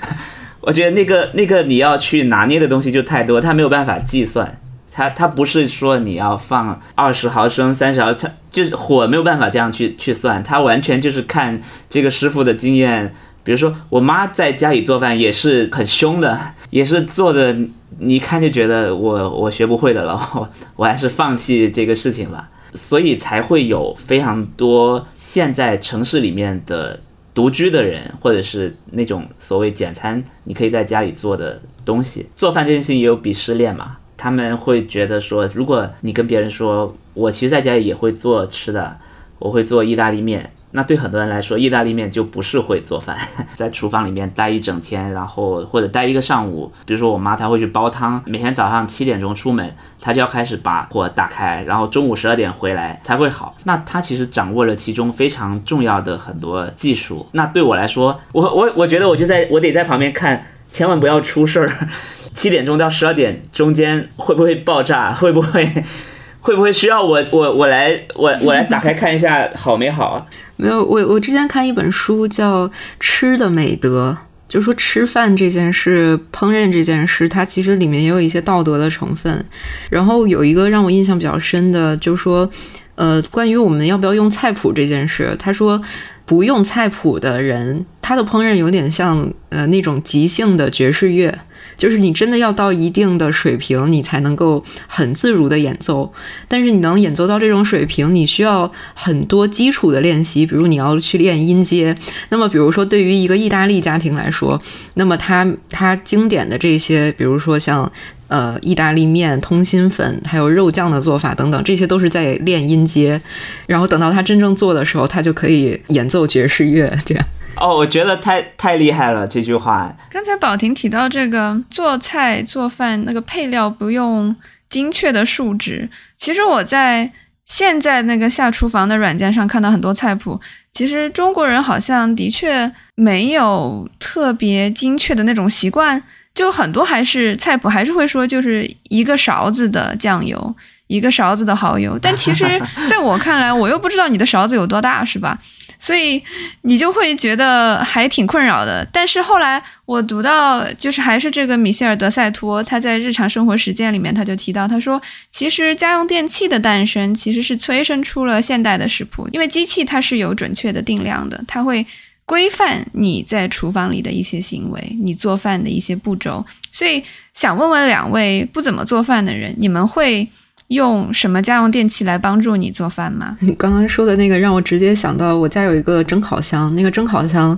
[laughs] 我觉得那个那个你要去拿捏的东西就太多，它没有办法计算。它它不是说你要放二十毫升、三十毫，升就是火没有办法这样去去算，它完全就是看这个师傅的经验。比如说我妈在家里做饭也是很凶的，也是做的，你一看就觉得我我学不会的了，[laughs] 我我还是放弃这个事情吧。所以才会有非常多现在城市里面的独居的人，或者是那种所谓简餐，你可以在家里做的东西。做饭这件事情也有鄙视链嘛。他们会觉得说，如果你跟别人说，我其实在家里也会做吃的，我会做意大利面，那对很多人来说，意大利面就不是会做饭，[laughs] 在厨房里面待一整天，然后或者待一个上午。比如说我妈，她会去煲汤，每天早上七点钟出门，她就要开始把火打开，然后中午十二点回来才会好。那她其实掌握了其中非常重要的很多技术。那对我来说，我我我觉得我就在我得在旁边看，千万不要出事儿。[laughs] 七点钟到十二点中间会不会爆炸？会不会 [laughs] 会不会需要我我我来我我来打开看一下好没好？[laughs] 没有，我我之前看一本书叫《吃的美德》，就说吃饭这件事、烹饪这件事，它其实里面也有一些道德的成分。然后有一个让我印象比较深的，就是说，呃，关于我们要不要用菜谱这件事，他说不用菜谱的人，他的烹饪有点像呃那种即兴的爵士乐。就是你真的要到一定的水平，你才能够很自如的演奏。但是你能演奏到这种水平，你需要很多基础的练习，比如你要去练音阶。那么，比如说对于一个意大利家庭来说，那么他他经典的这些，比如说像呃意大利面、通心粉，还有肉酱的做法等等，这些都是在练音阶。然后等到他真正做的时候，他就可以演奏爵士乐这样。哦，我觉得太太厉害了这句话。刚才宝婷提到这个做菜做饭那个配料不用精确的数值，其实我在现在那个下厨房的软件上看到很多菜谱，其实中国人好像的确没有特别精确的那种习惯，就很多还是菜谱还是会说就是一个勺子的酱油，一个勺子的蚝油，但其实 [laughs] 在我看来，我又不知道你的勺子有多大，是吧？所以你就会觉得还挺困扰的。但是后来我读到，就是还是这个米歇尔·德塞托，他在日常生活实践里面，他就提到，他说，其实家用电器的诞生其实是催生出了现代的食谱，因为机器它是有准确的定量的，它会规范你在厨房里的一些行为，你做饭的一些步骤。所以想问问两位不怎么做饭的人，你们会？用什么家用电器来帮助你做饭吗？[laughs] 你刚刚说的那个让我直接想到，我家有一个蒸烤箱，那个蒸烤箱，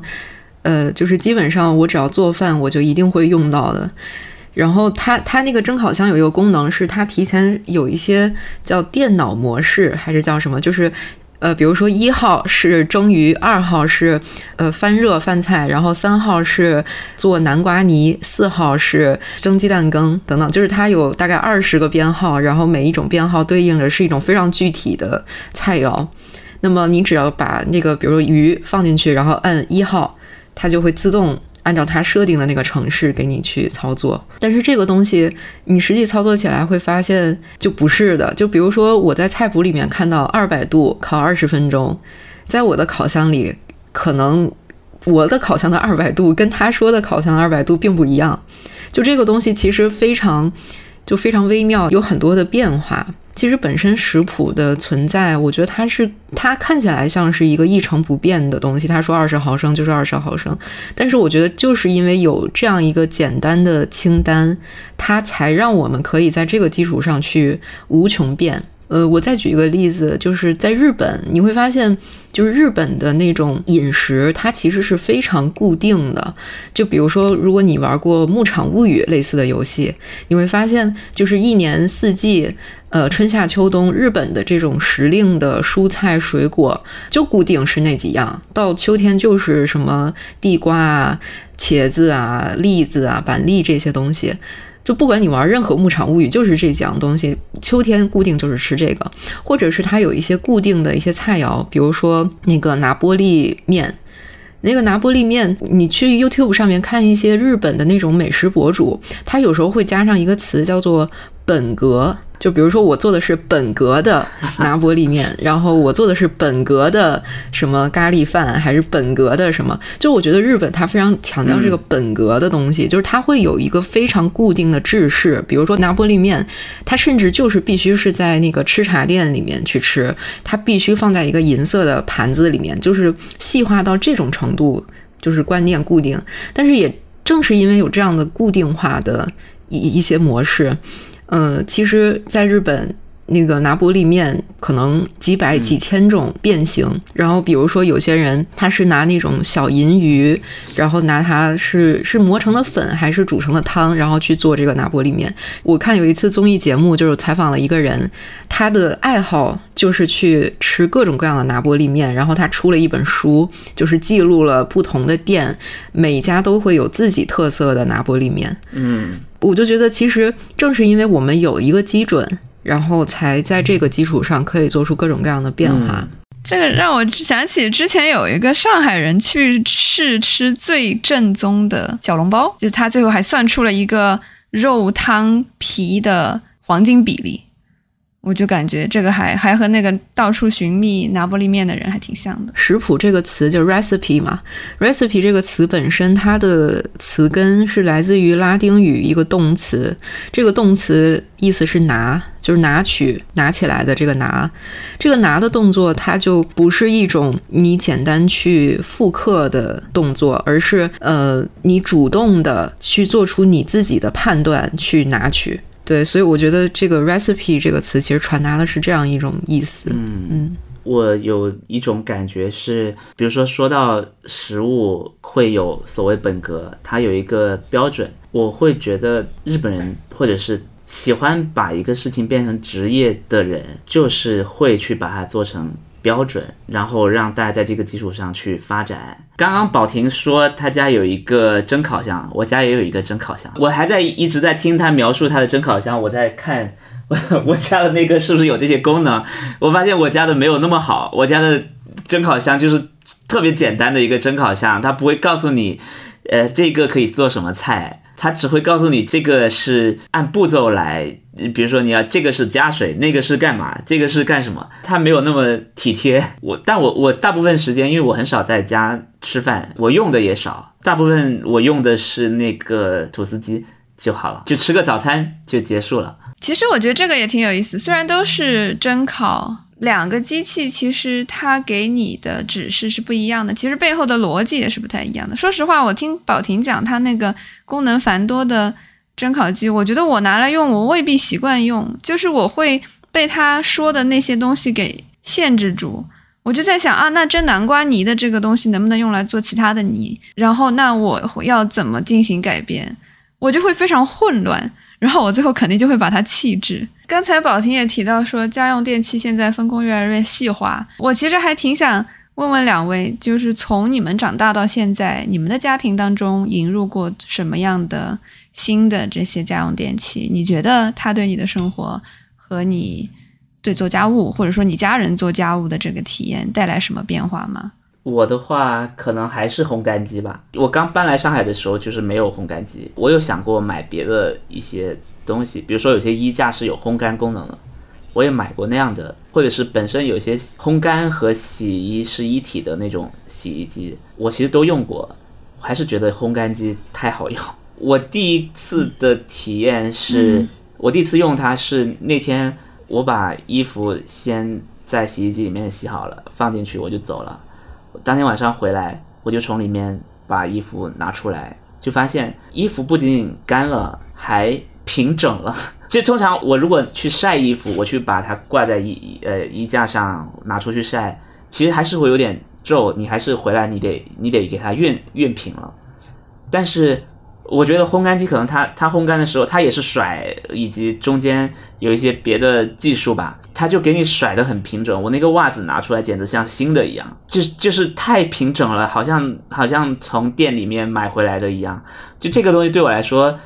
呃，就是基本上我只要做饭，我就一定会用到的。然后它它那个蒸烤箱有一个功能，是它提前有一些叫电脑模式还是叫什么，就是呃，比如说一号是蒸鱼，二号是呃翻热饭菜，然后三号是做南瓜泥，四号是蒸鸡蛋羹等等，就是它有大概二十个编号，然后每一种编号对应的是一种非常具体的菜肴。那么你只要把那个比如说鱼放进去，然后按一号，它就会自动。按照它设定的那个程式给你去操作，但是这个东西你实际操作起来会发现就不是的。就比如说我在菜谱里面看到二百度烤二十分钟，在我的烤箱里，可能我的烤箱的二百度跟他说的烤箱的二百度并不一样。就这个东西其实非常就非常微妙，有很多的变化。其实本身食谱的存在，我觉得它是它看起来像是一个一成不变的东西。他说二十毫升就是二十毫升，但是我觉得就是因为有这样一个简单的清单，它才让我们可以在这个基础上去无穷变。呃，我再举一个例子，就是在日本，你会发现，就是日本的那种饮食，它其实是非常固定的。就比如说，如果你玩过《牧场物语》类似的游戏，你会发现，就是一年四季，呃，春夏秋冬，日本的这种时令的蔬菜水果就固定是那几样，到秋天就是什么地瓜啊、茄子啊、栗子啊、板栗这些东西。就不管你玩任何牧场物语，就是这几样东西。秋天固定就是吃这个，或者是它有一些固定的一些菜肴，比如说那个拿玻璃面。那个拿玻璃面，你去 YouTube 上面看一些日本的那种美食博主，他有时候会加上一个词叫做“本格”。就比如说，我做的是本格的 [laughs] 拿玻璃面，然后我做的是本格的什么咖喱饭，还是本格的什么？就我觉得日本它非常强调这个本格的东西，就是它会有一个非常固定的制式。比如说拿玻璃面，它甚至就是必须是在那个吃茶店里面去吃，它必须放在一个银色的盘子里面，就是细化到这种程度，就是观念固定。但是也正是因为有这样的固定化的一一些模式。嗯，其实，在日本。那个拿玻璃面可能几百几千种变形，然后比如说有些人他是拿那种小银鱼，然后拿它是是磨成的粉还是煮成的汤，然后去做这个拿玻璃面。我看有一次综艺节目，就是采访了一个人，他的爱好就是去吃各种各样的拿玻璃面，然后他出了一本书，就是记录了不同的店每家都会有自己特色的拿玻璃面。嗯，我就觉得其实正是因为我们有一个基准。然后才在这个基础上可以做出各种各样的变化。这个让我想起之前有一个上海人去试吃最正宗的小笼包，就他最后还算出了一个肉汤皮的黄金比例。我就感觉这个还还和那个到处寻觅拿玻璃面的人还挺像的。食谱这个词就 recipe 嘛，recipe 这个词本身它的词根是来自于拉丁语一个动词，这个动词意思是拿，就是拿取、拿起来的这个拿。这个拿的动作它就不是一种你简单去复刻的动作，而是呃你主动的去做出你自己的判断去拿取。对，所以我觉得这个 recipe 这个词其实传达的是这样一种意思。嗯嗯，我有一种感觉是，比如说说到食物会有所谓本格，它有一个标准，我会觉得日本人或者是喜欢把一个事情变成职业的人，就是会去把它做成。标准，然后让大家在这个基础上去发展。刚刚宝婷说他家有一个蒸烤箱，我家也有一个蒸烤箱。我还在一直在听他描述他的蒸烤箱，我在看我 [laughs] 我家的那个是不是有这些功能。我发现我家的没有那么好，我家的蒸烤箱就是特别简单的一个蒸烤箱，它不会告诉你，呃，这个可以做什么菜。他只会告诉你这个是按步骤来，比如说你要这个是加水，那个是干嘛，这个是干什么，他没有那么体贴我。但我我大部分时间，因为我很少在家吃饭，我用的也少，大部分我用的是那个吐司机就好了，就吃个早餐就结束了。其实我觉得这个也挺有意思，虽然都是蒸烤。两个机器其实它给你的指示是不一样的，其实背后的逻辑也是不太一样的。说实话，我听宝婷讲它那个功能繁多的蒸烤机，我觉得我拿来用，我未必习惯用，就是我会被他说的那些东西给限制住。我就在想啊，那蒸南瓜泥的这个东西能不能用来做其他的泥？然后那我要怎么进行改变？我就会非常混乱。然后我最后肯定就会把它弃置。刚才宝婷也提到说，家用电器现在分工越来越细化。我其实还挺想问问两位，就是从你们长大到现在，你们的家庭当中引入过什么样的新的这些家用电器？你觉得它对你的生活和你对做家务，或者说你家人做家务的这个体验带来什么变化吗？我的话可能还是烘干机吧。我刚搬来上海的时候就是没有烘干机，我有想过买别的一些。东西，比如说有些衣架是有烘干功能的，我也买过那样的，或者是本身有些烘干和洗衣是一体的那种洗衣机，我其实都用过，还是觉得烘干机太好用。[laughs] 我第一次的体验是，我第一次用它是那天我把衣服先在洗衣机里面洗好了，放进去我就走了，当天晚上回来我就从里面把衣服拿出来，就发现衣服不仅仅干了，还。平整了，[laughs] 就通常我如果去晒衣服，我去把它挂在衣呃衣架上拿出去晒，其实还是会有点皱，你还是回来你得你得给它熨熨平了。但是我觉得烘干机可能它它烘干的时候它也是甩，以及中间有一些别的技术吧，它就给你甩的很平整。我那个袜子拿出来简直像新的一样，就就是太平整了，好像好像从店里面买回来的一样。就这个东西对我来说。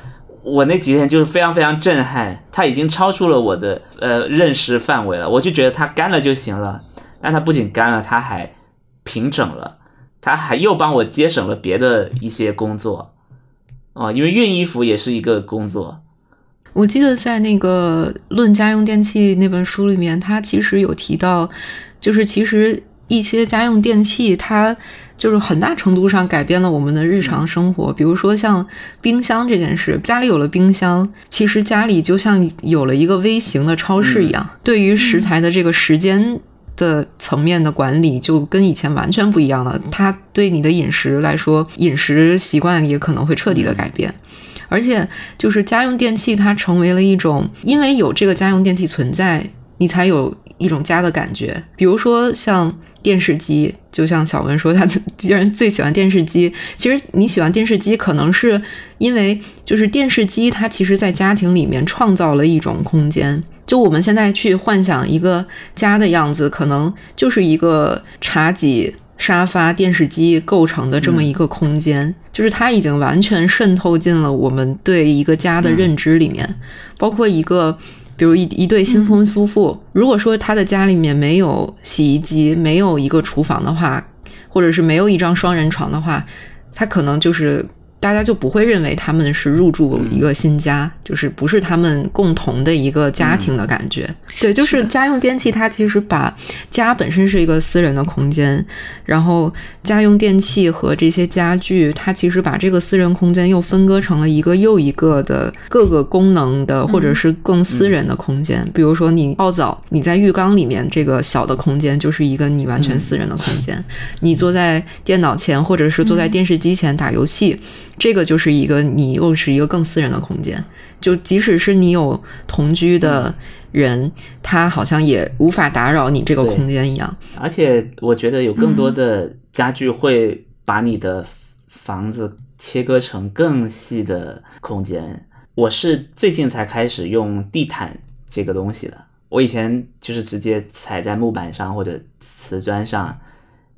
我那几天就是非常非常震撼，它已经超出了我的呃认识范围了。我就觉得它干了就行了，但它不仅干了，它还平整了，它还又帮我节省了别的一些工作哦，因为熨衣服也是一个工作。我记得在那个《论家用电器》那本书里面，它其实有提到，就是其实一些家用电器它。就是很大程度上改变了我们的日常生活，比如说像冰箱这件事，家里有了冰箱，其实家里就像有了一个微型的超市一样。对于食材的这个时间的层面的管理，就跟以前完全不一样了。它对你的饮食来说，饮食习惯也可能会彻底的改变。而且，就是家用电器，它成为了一种，因为有这个家用电器存在，你才有一种家的感觉。比如说像。电视机，就像小文说，他既然最喜欢电视机，其实你喜欢电视机，可能是因为就是电视机，它其实在家庭里面创造了一种空间。就我们现在去幻想一个家的样子，可能就是一个茶几、沙发、电视机构成的这么一个空间，就是它已经完全渗透进了我们对一个家的认知里面，包括一个。比如一一对新婚夫妇，如果说他的家里面没有洗衣机，没有一个厨房的话，或者是没有一张双人床的话，他可能就是。大家就不会认为他们是入住一个新家，就是不是他们共同的一个家庭的感觉。对，就是家用电器，它其实把家本身是一个私人的空间，然后家用电器和这些家具，它其实把这个私人空间又分割成了一个又一个的各个功能的，或者是更私人的空间。比如说你泡澡，你在浴缸里面这个小的空间就是一个你完全私人的空间。你坐在电脑前，或者是坐在电视机前打游戏。这个就是一个你又是一个更私人的空间，就即使是你有同居的人，他好像也无法打扰你这个空间一样。而且我觉得有更多的家具会把你的房子切割成更细的空间。我是最近才开始用地毯这个东西的，我以前就是直接踩在木板上或者瓷砖上。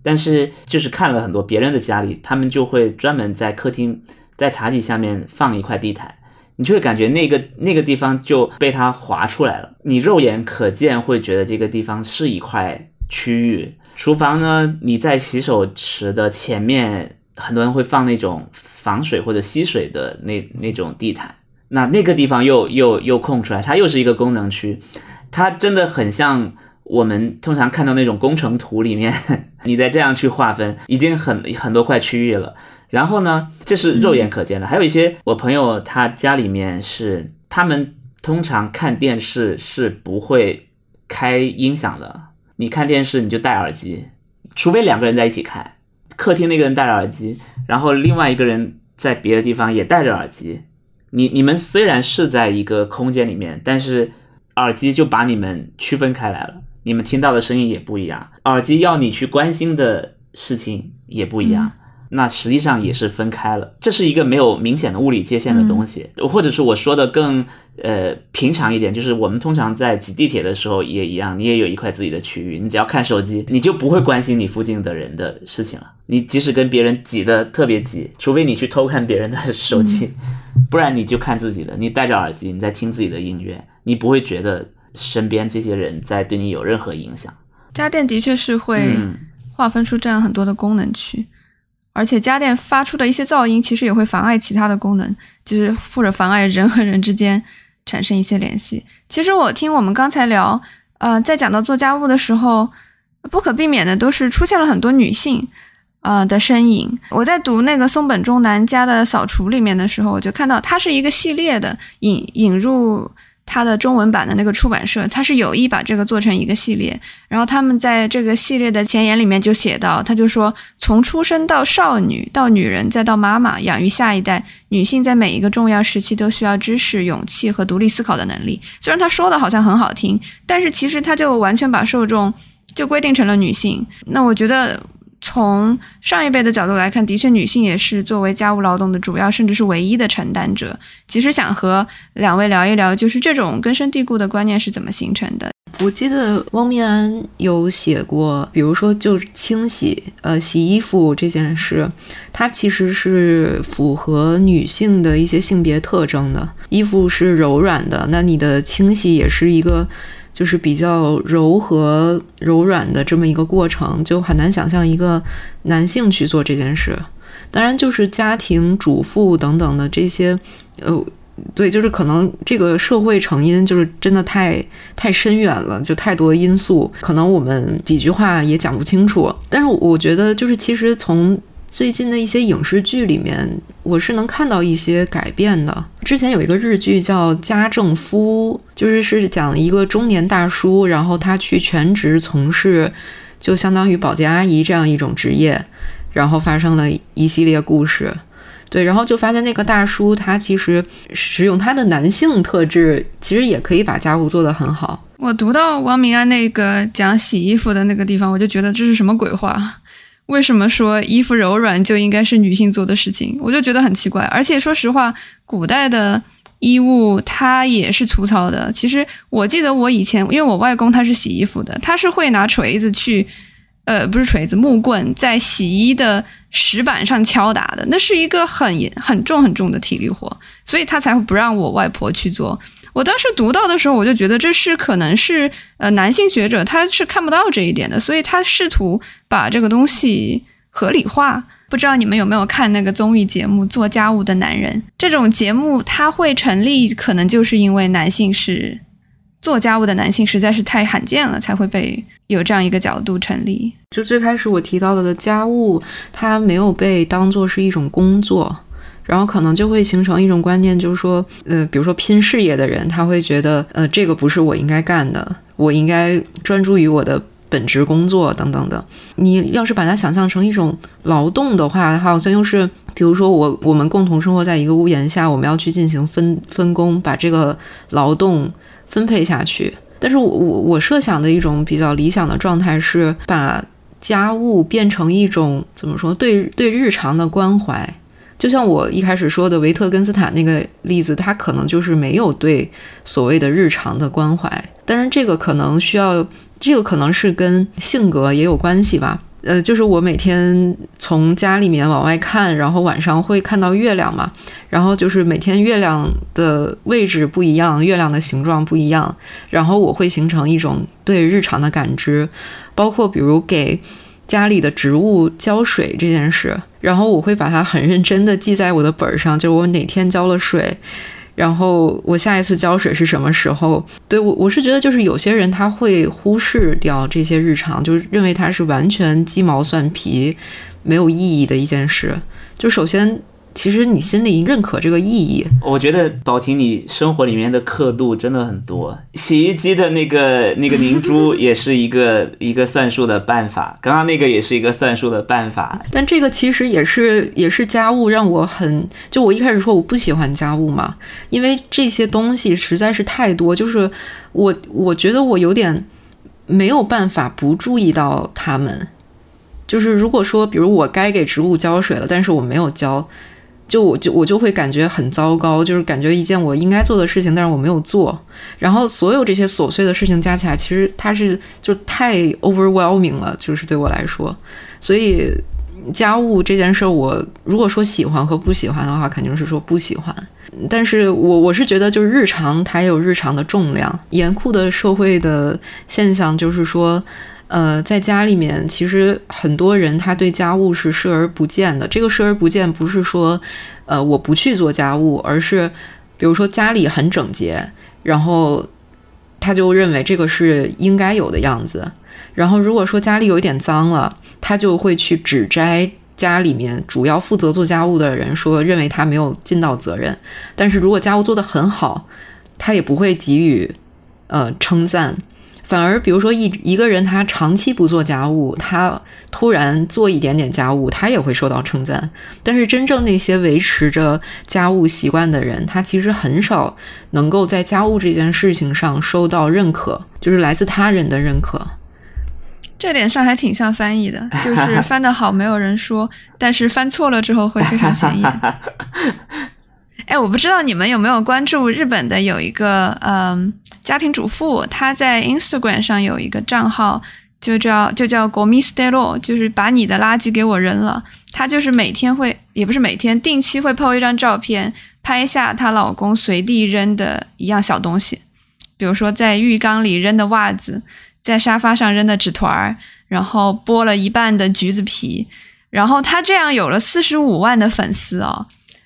但是就是看了很多别人的家里，他们就会专门在客厅、在茶几下面放一块地毯，你就会感觉那个那个地方就被它划出来了，你肉眼可见会觉得这个地方是一块区域。厨房呢，你在洗手池的前面，很多人会放那种防水或者吸水的那那种地毯，那那个地方又又又空出来，它又是一个功能区，它真的很像。我们通常看到那种工程图里面，[laughs] 你再这样去划分，已经很很多块区域了。然后呢，这是肉眼可见的。还有一些我朋友他家里面是，他们通常看电视是不会开音响的。你看电视你就戴耳机，除非两个人在一起看。客厅那个人戴着耳机，然后另外一个人在别的地方也戴着耳机。你你们虽然是在一个空间里面，但是耳机就把你们区分开来了。你们听到的声音也不一样，耳机要你去关心的事情也不一样。那实际上也是分开了。这是一个没有明显的物理界限的东西，或者是我说的更呃平常一点，就是我们通常在挤地铁的时候也一样，你也有一块自己的区域，你只要看手机，你就不会关心你附近的人的事情了。你即使跟别人挤得特别挤，除非你去偷看别人的手机，不然你就看自己的。你戴着耳机，你在听自己的音乐，你不会觉得身边这些人在对你有任何影响。家电的确是会划分出这样很多的功能区，而且家电发出的一些噪音，其实也会妨碍其他的功能，就是或者妨碍人和人之间产生一些联系。其实我听我们刚才聊，呃，在讲到做家务的时候，不可避免的都是出现了很多女性。呃的身影，我在读那个松本中南家的扫除里面的时候，我就看到它是一个系列的引引入它的中文版的那个出版社，它是有意把这个做成一个系列。然后他们在这个系列的前言里面就写到，他就说，从出生到少女，到女人，再到妈妈，养育下一代，女性在每一个重要时期都需要知识、勇气和独立思考的能力。虽然他说的好像很好听，但是其实他就完全把受众就规定成了女性。那我觉得。从上一辈的角度来看，的确，女性也是作为家务劳动的主要，甚至是唯一的承担者。其实想和两位聊一聊，就是这种根深蒂固的观念是怎么形成的。我记得汪明安有写过，比如说就清洗，呃，洗衣服这件事，它其实是符合女性的一些性别特征的。衣服是柔软的，那你的清洗也是一个。就是比较柔和柔软的这么一个过程，就很难想象一个男性去做这件事。当然，就是家庭主妇等等的这些，呃，对，就是可能这个社会成因就是真的太太深远了，就太多因素，可能我们几句话也讲不清楚。但是我觉得，就是其实从。最近的一些影视剧里面，我是能看到一些改变的。之前有一个日剧叫《家政夫》，就是是讲一个中年大叔，然后他去全职从事，就相当于保洁阿姨这样一种职业，然后发生了一系列故事。对，然后就发现那个大叔他其实使用他的男性特质，其实也可以把家务做得很好。我读到王明安那个讲洗衣服的那个地方，我就觉得这是什么鬼话。为什么说衣服柔软就应该是女性做的事情？我就觉得很奇怪。而且说实话，古代的衣物它也是粗糙的。其实我记得我以前，因为我外公他是洗衣服的，他是会拿锤子去，呃，不是锤子，木棍在洗衣的石板上敲打的，那是一个很很重很重的体力活，所以他才会不让我外婆去做。我当时读到的时候，我就觉得这是可能是呃男性学者他是看不到这一点的，所以他试图把这个东西合理化。不知道你们有没有看那个综艺节目《做家务的男人》这种节目，它会成立，可能就是因为男性是做家务的男性实在是太罕见了，才会被有这样一个角度成立。就最开始我提到的家务，它没有被当做是一种工作。然后可能就会形成一种观念，就是说，呃，比如说拼事业的人，他会觉得，呃，这个不是我应该干的，我应该专注于我的本职工作等等的。你要是把它想象成一种劳动的话，好像又是，比如说我我们共同生活在一个屋檐下，我们要去进行分分工，把这个劳动分配下去。但是我我我设想的一种比较理想的状态是，把家务变成一种怎么说，对对日常的关怀。就像我一开始说的维特根斯坦那个例子，他可能就是没有对所谓的日常的关怀，但是这个可能需要，这个可能是跟性格也有关系吧。呃，就是我每天从家里面往外看，然后晚上会看到月亮嘛，然后就是每天月亮的位置不一样，月亮的形状不一样，然后我会形成一种对日常的感知，包括比如给。家里的植物浇水这件事，然后我会把它很认真的记在我的本上，就我哪天浇了水，然后我下一次浇水是什么时候。对我，我是觉得就是有些人他会忽视掉这些日常，就是认为它是完全鸡毛蒜皮、没有意义的一件事。就首先。其实你心里认可这个意义，我觉得宝婷你生活里面的刻度真的很多。洗衣机的那个 [laughs] 那个凝珠也是一个 [laughs] 一个算术的办法，刚刚那个也是一个算术的办法。但这个其实也是也是家务让我很就我一开始说我不喜欢家务嘛，因为这些东西实在是太多，就是我我觉得我有点没有办法不注意到它们。就是如果说，比如我该给植物浇水了，但是我没有浇，就我就我就会感觉很糟糕，就是感觉一件我应该做的事情，但是我没有做。然后所有这些琐碎的事情加起来，其实它是就太 overwhelming 了，就是对我来说。所以家务这件事儿，我如果说喜欢和不喜欢的话，肯定是说不喜欢。但是我我是觉得，就是日常它也有日常的重量，严酷的社会的现象就是说。呃，在家里面，其实很多人他对家务是视而不见的。这个视而不见，不是说，呃，我不去做家务，而是，比如说家里很整洁，然后他就认为这个是应该有的样子。然后如果说家里有一点脏了，他就会去指摘家里面主要负责做家务的人，说认为他没有尽到责任。但是如果家务做得很好，他也不会给予呃称赞。反而，比如说一一个人他长期不做家务，他突然做一点点家务，他也会受到称赞。但是真正那些维持着家务习惯的人，他其实很少能够在家务这件事情上收到认可，就是来自他人的认可。这点上还挺像翻译的，就是翻得好没有人说，但是翻错了之后会非常显眼。[laughs] [laughs] 哎，我不知道你们有没有关注日本的有一个嗯家庭主妇，她在 Instagram 上有一个账号，就叫就叫 Gomistero，就是把你的垃圾给我扔了。她就是每天会，也不是每天，定期会 po 一张照片，拍下她老公随地扔的一样小东西，比如说在浴缸里扔的袜子，在沙发上扔的纸团儿，然后剥了一半的橘子皮，然后她这样有了四十五万的粉丝哦。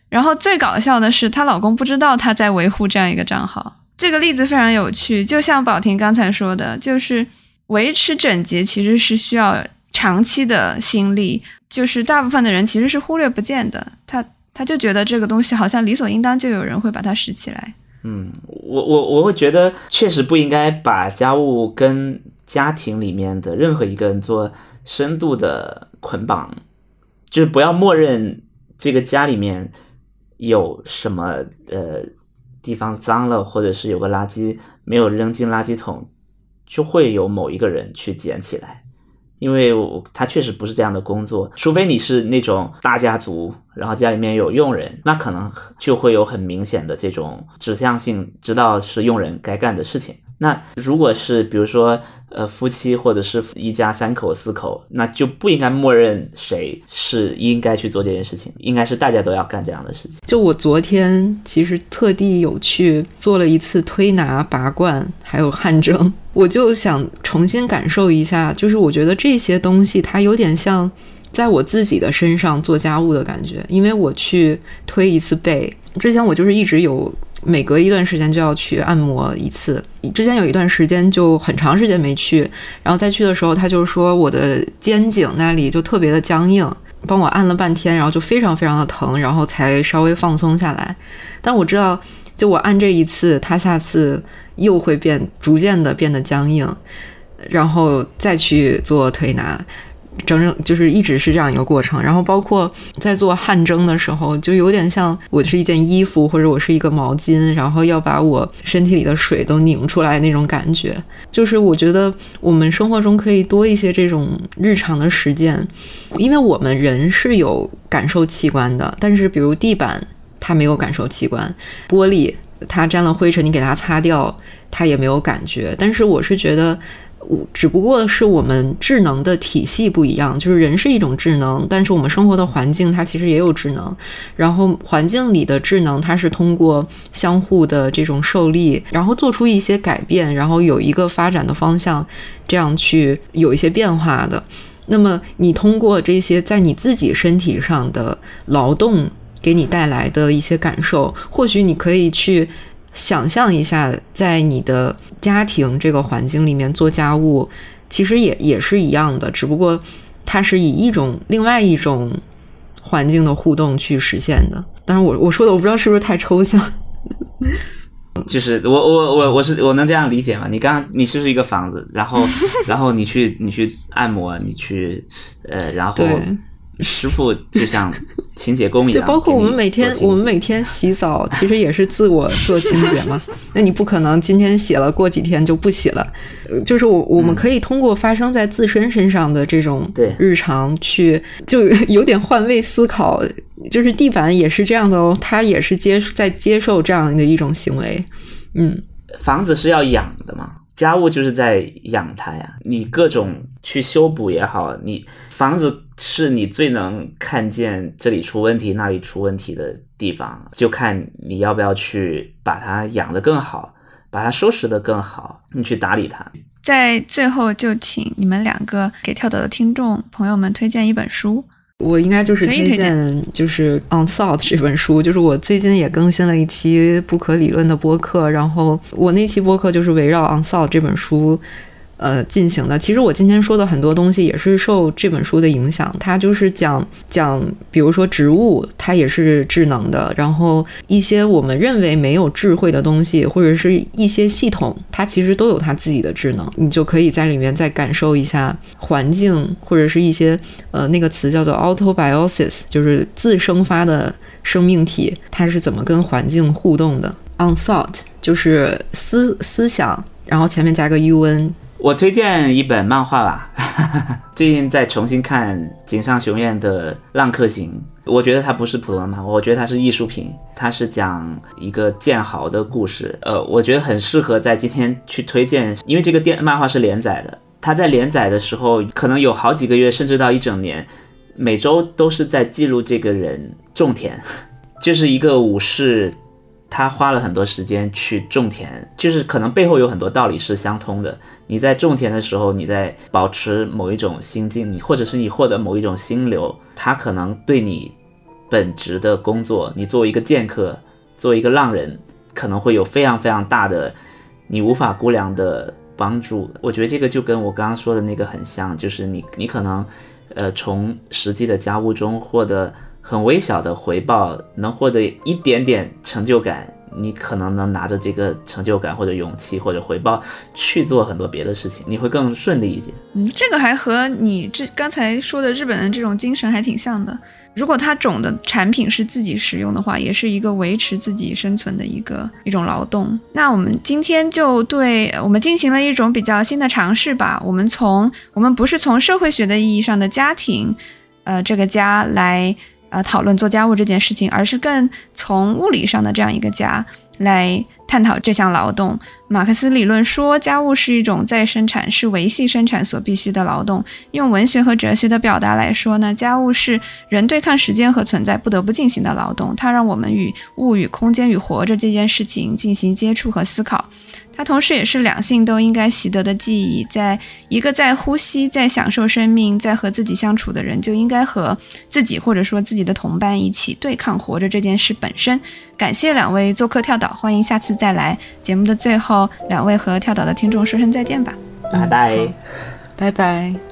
然后最搞笑的是，她老公不知道她在维护这样一个账号。这个例子非常有趣，就像宝婷刚才说的，就是维持整洁其实是需要长期的心力，就是大部分的人其实是忽略不见的。他他就觉得这个东西好像理所应当，就有人会把它拾起来。嗯，我我我会觉得确实不应该把家务跟家庭里面的任何一个人做深度的捆绑，就是不要默认这个家里面。有什么呃地方脏了，或者是有个垃圾没有扔进垃圾桶，就会有某一个人去捡起来，因为他确实不是这样的工作，除非你是那种大家族，然后家里面有佣人，那可能就会有很明显的这种指向性，知道是佣人该干的事情。那如果是比如说，呃，夫妻或者是一家三口四口，那就不应该默认谁是应该去做这件事情，应该是大家都要干这样的事情。就我昨天其实特地有去做了一次推拿、拔罐，还有汗蒸，我就想重新感受一下，就是我觉得这些东西它有点像在我自己的身上做家务的感觉，因为我去推一次背，之前我就是一直有。每隔一段时间就要去按摩一次，之前有一段时间就很长时间没去，然后再去的时候，他就说我的肩颈那里就特别的僵硬，帮我按了半天，然后就非常非常的疼，然后才稍微放松下来。但我知道，就我按这一次，他下次又会变，逐渐的变得僵硬，然后再去做推拿。整整就是一直是这样一个过程，然后包括在做汗蒸的时候，就有点像我是一件衣服，或者我是一个毛巾，然后要把我身体里的水都拧出来那种感觉。就是我觉得我们生活中可以多一些这种日常的实践，因为我们人是有感受器官的，但是比如地板它没有感受器官，玻璃它沾了灰尘，你给它擦掉，它也没有感觉。但是我是觉得。只不过是我们智能的体系不一样，就是人是一种智能，但是我们生活的环境它其实也有智能。然后环境里的智能，它是通过相互的这种受力，然后做出一些改变，然后有一个发展的方向，这样去有一些变化的。那么你通过这些在你自己身体上的劳动给你带来的一些感受，或许你可以去。想象一下，在你的家庭这个环境里面做家务，其实也也是一样的，只不过它是以一种另外一种环境的互动去实现的。当然，我我说的我不知道是不是太抽象。[laughs] 就是我我我我是我能这样理解吗？你刚刚你就是一个房子，然后 [laughs] 然后你去你去按摩，你去呃，然后师傅就像清洁工一就样，包括我们每天我们每天洗澡，其实也是自我做清洁嘛。[laughs] 那你不可能今天洗了，过几天就不洗了。呃就是我我们可以通过发生在自身身上的这种对日常去，就有点换位思考。就是地板也是这样的哦，它也是接在接受这样的一种行为。嗯，房子是要养的嘛，家务就是在养它呀。你各种去修补也好，你房子是你最能看见这里出问题、那里出问题的地方，就看你要不要去把它养得更好，把它收拾得更好，你去打理它。在最后，就请你们两个给跳岛的听众朋友们推荐一本书。我应该就是推荐，就是《On Thought》这本书，就是我最近也更新了一期不可理论的播客，然后我那期播客就是围绕《On Thought》这本书。呃，进行的。其实我今天说的很多东西也是受这本书的影响，它就是讲讲，比如说植物，它也是智能的，然后一些我们认为没有智慧的东西，或者是一些系统，它其实都有它自己的智能，你就可以在里面再感受一下环境，或者是一些呃那个词叫做 autobiosis，就是自生发的生命体，它是怎么跟环境互动的。On thought 就是思思想，然后前面加个 un，我推荐一本漫画吧，[laughs] 最近在重新看井上雄彦的《浪客行》，我觉得它不是普通漫画，我觉得它是艺术品，它是讲一个剑豪的故事，呃，我觉得很适合在今天去推荐，因为这个电漫画是连载的，它在连载的时候可能有好几个月，甚至到一整年，每周都是在记录这个人种田，[laughs] 就是一个武士。他花了很多时间去种田，就是可能背后有很多道理是相通的。你在种田的时候，你在保持某一种心境，或者是你获得某一种心流，它可能对你本职的工作，你作为一个剑客，作为一个浪人，可能会有非常非常大的你无法估量的帮助。我觉得这个就跟我刚刚说的那个很像，就是你你可能呃从实际的家务中获得。很微小的回报，能获得一点点成就感，你可能能拿着这个成就感或者勇气或者回报去做很多别的事情，你会更顺利一点。嗯，这个还和你这刚才说的日本的这种精神还挺像的。如果它种的产品是自己使用的话，也是一个维持自己生存的一个一种劳动。那我们今天就对我们进行了一种比较新的尝试吧。我们从我们不是从社会学的意义上的家庭，呃，这个家来。呃，讨论做家务这件事情，而是更从物理上的这样一个家来探讨这项劳动。马克思理论说，家务是一种再生产，是维系生产所必须的劳动。用文学和哲学的表达来说呢，家务是人对抗时间和存在不得不进行的劳动。它让我们与物、与空间、与活着这件事情进行接触和思考。它同时也是两性都应该习得的记忆，在一个在呼吸、在享受生命、在和自己相处的人，就应该和自己或者说自己的同伴一起对抗活着这件事本身。感谢两位做客跳岛，欢迎下次再来。节目的最后，两位和跳岛的听众说声再见吧，拜拜，拜拜。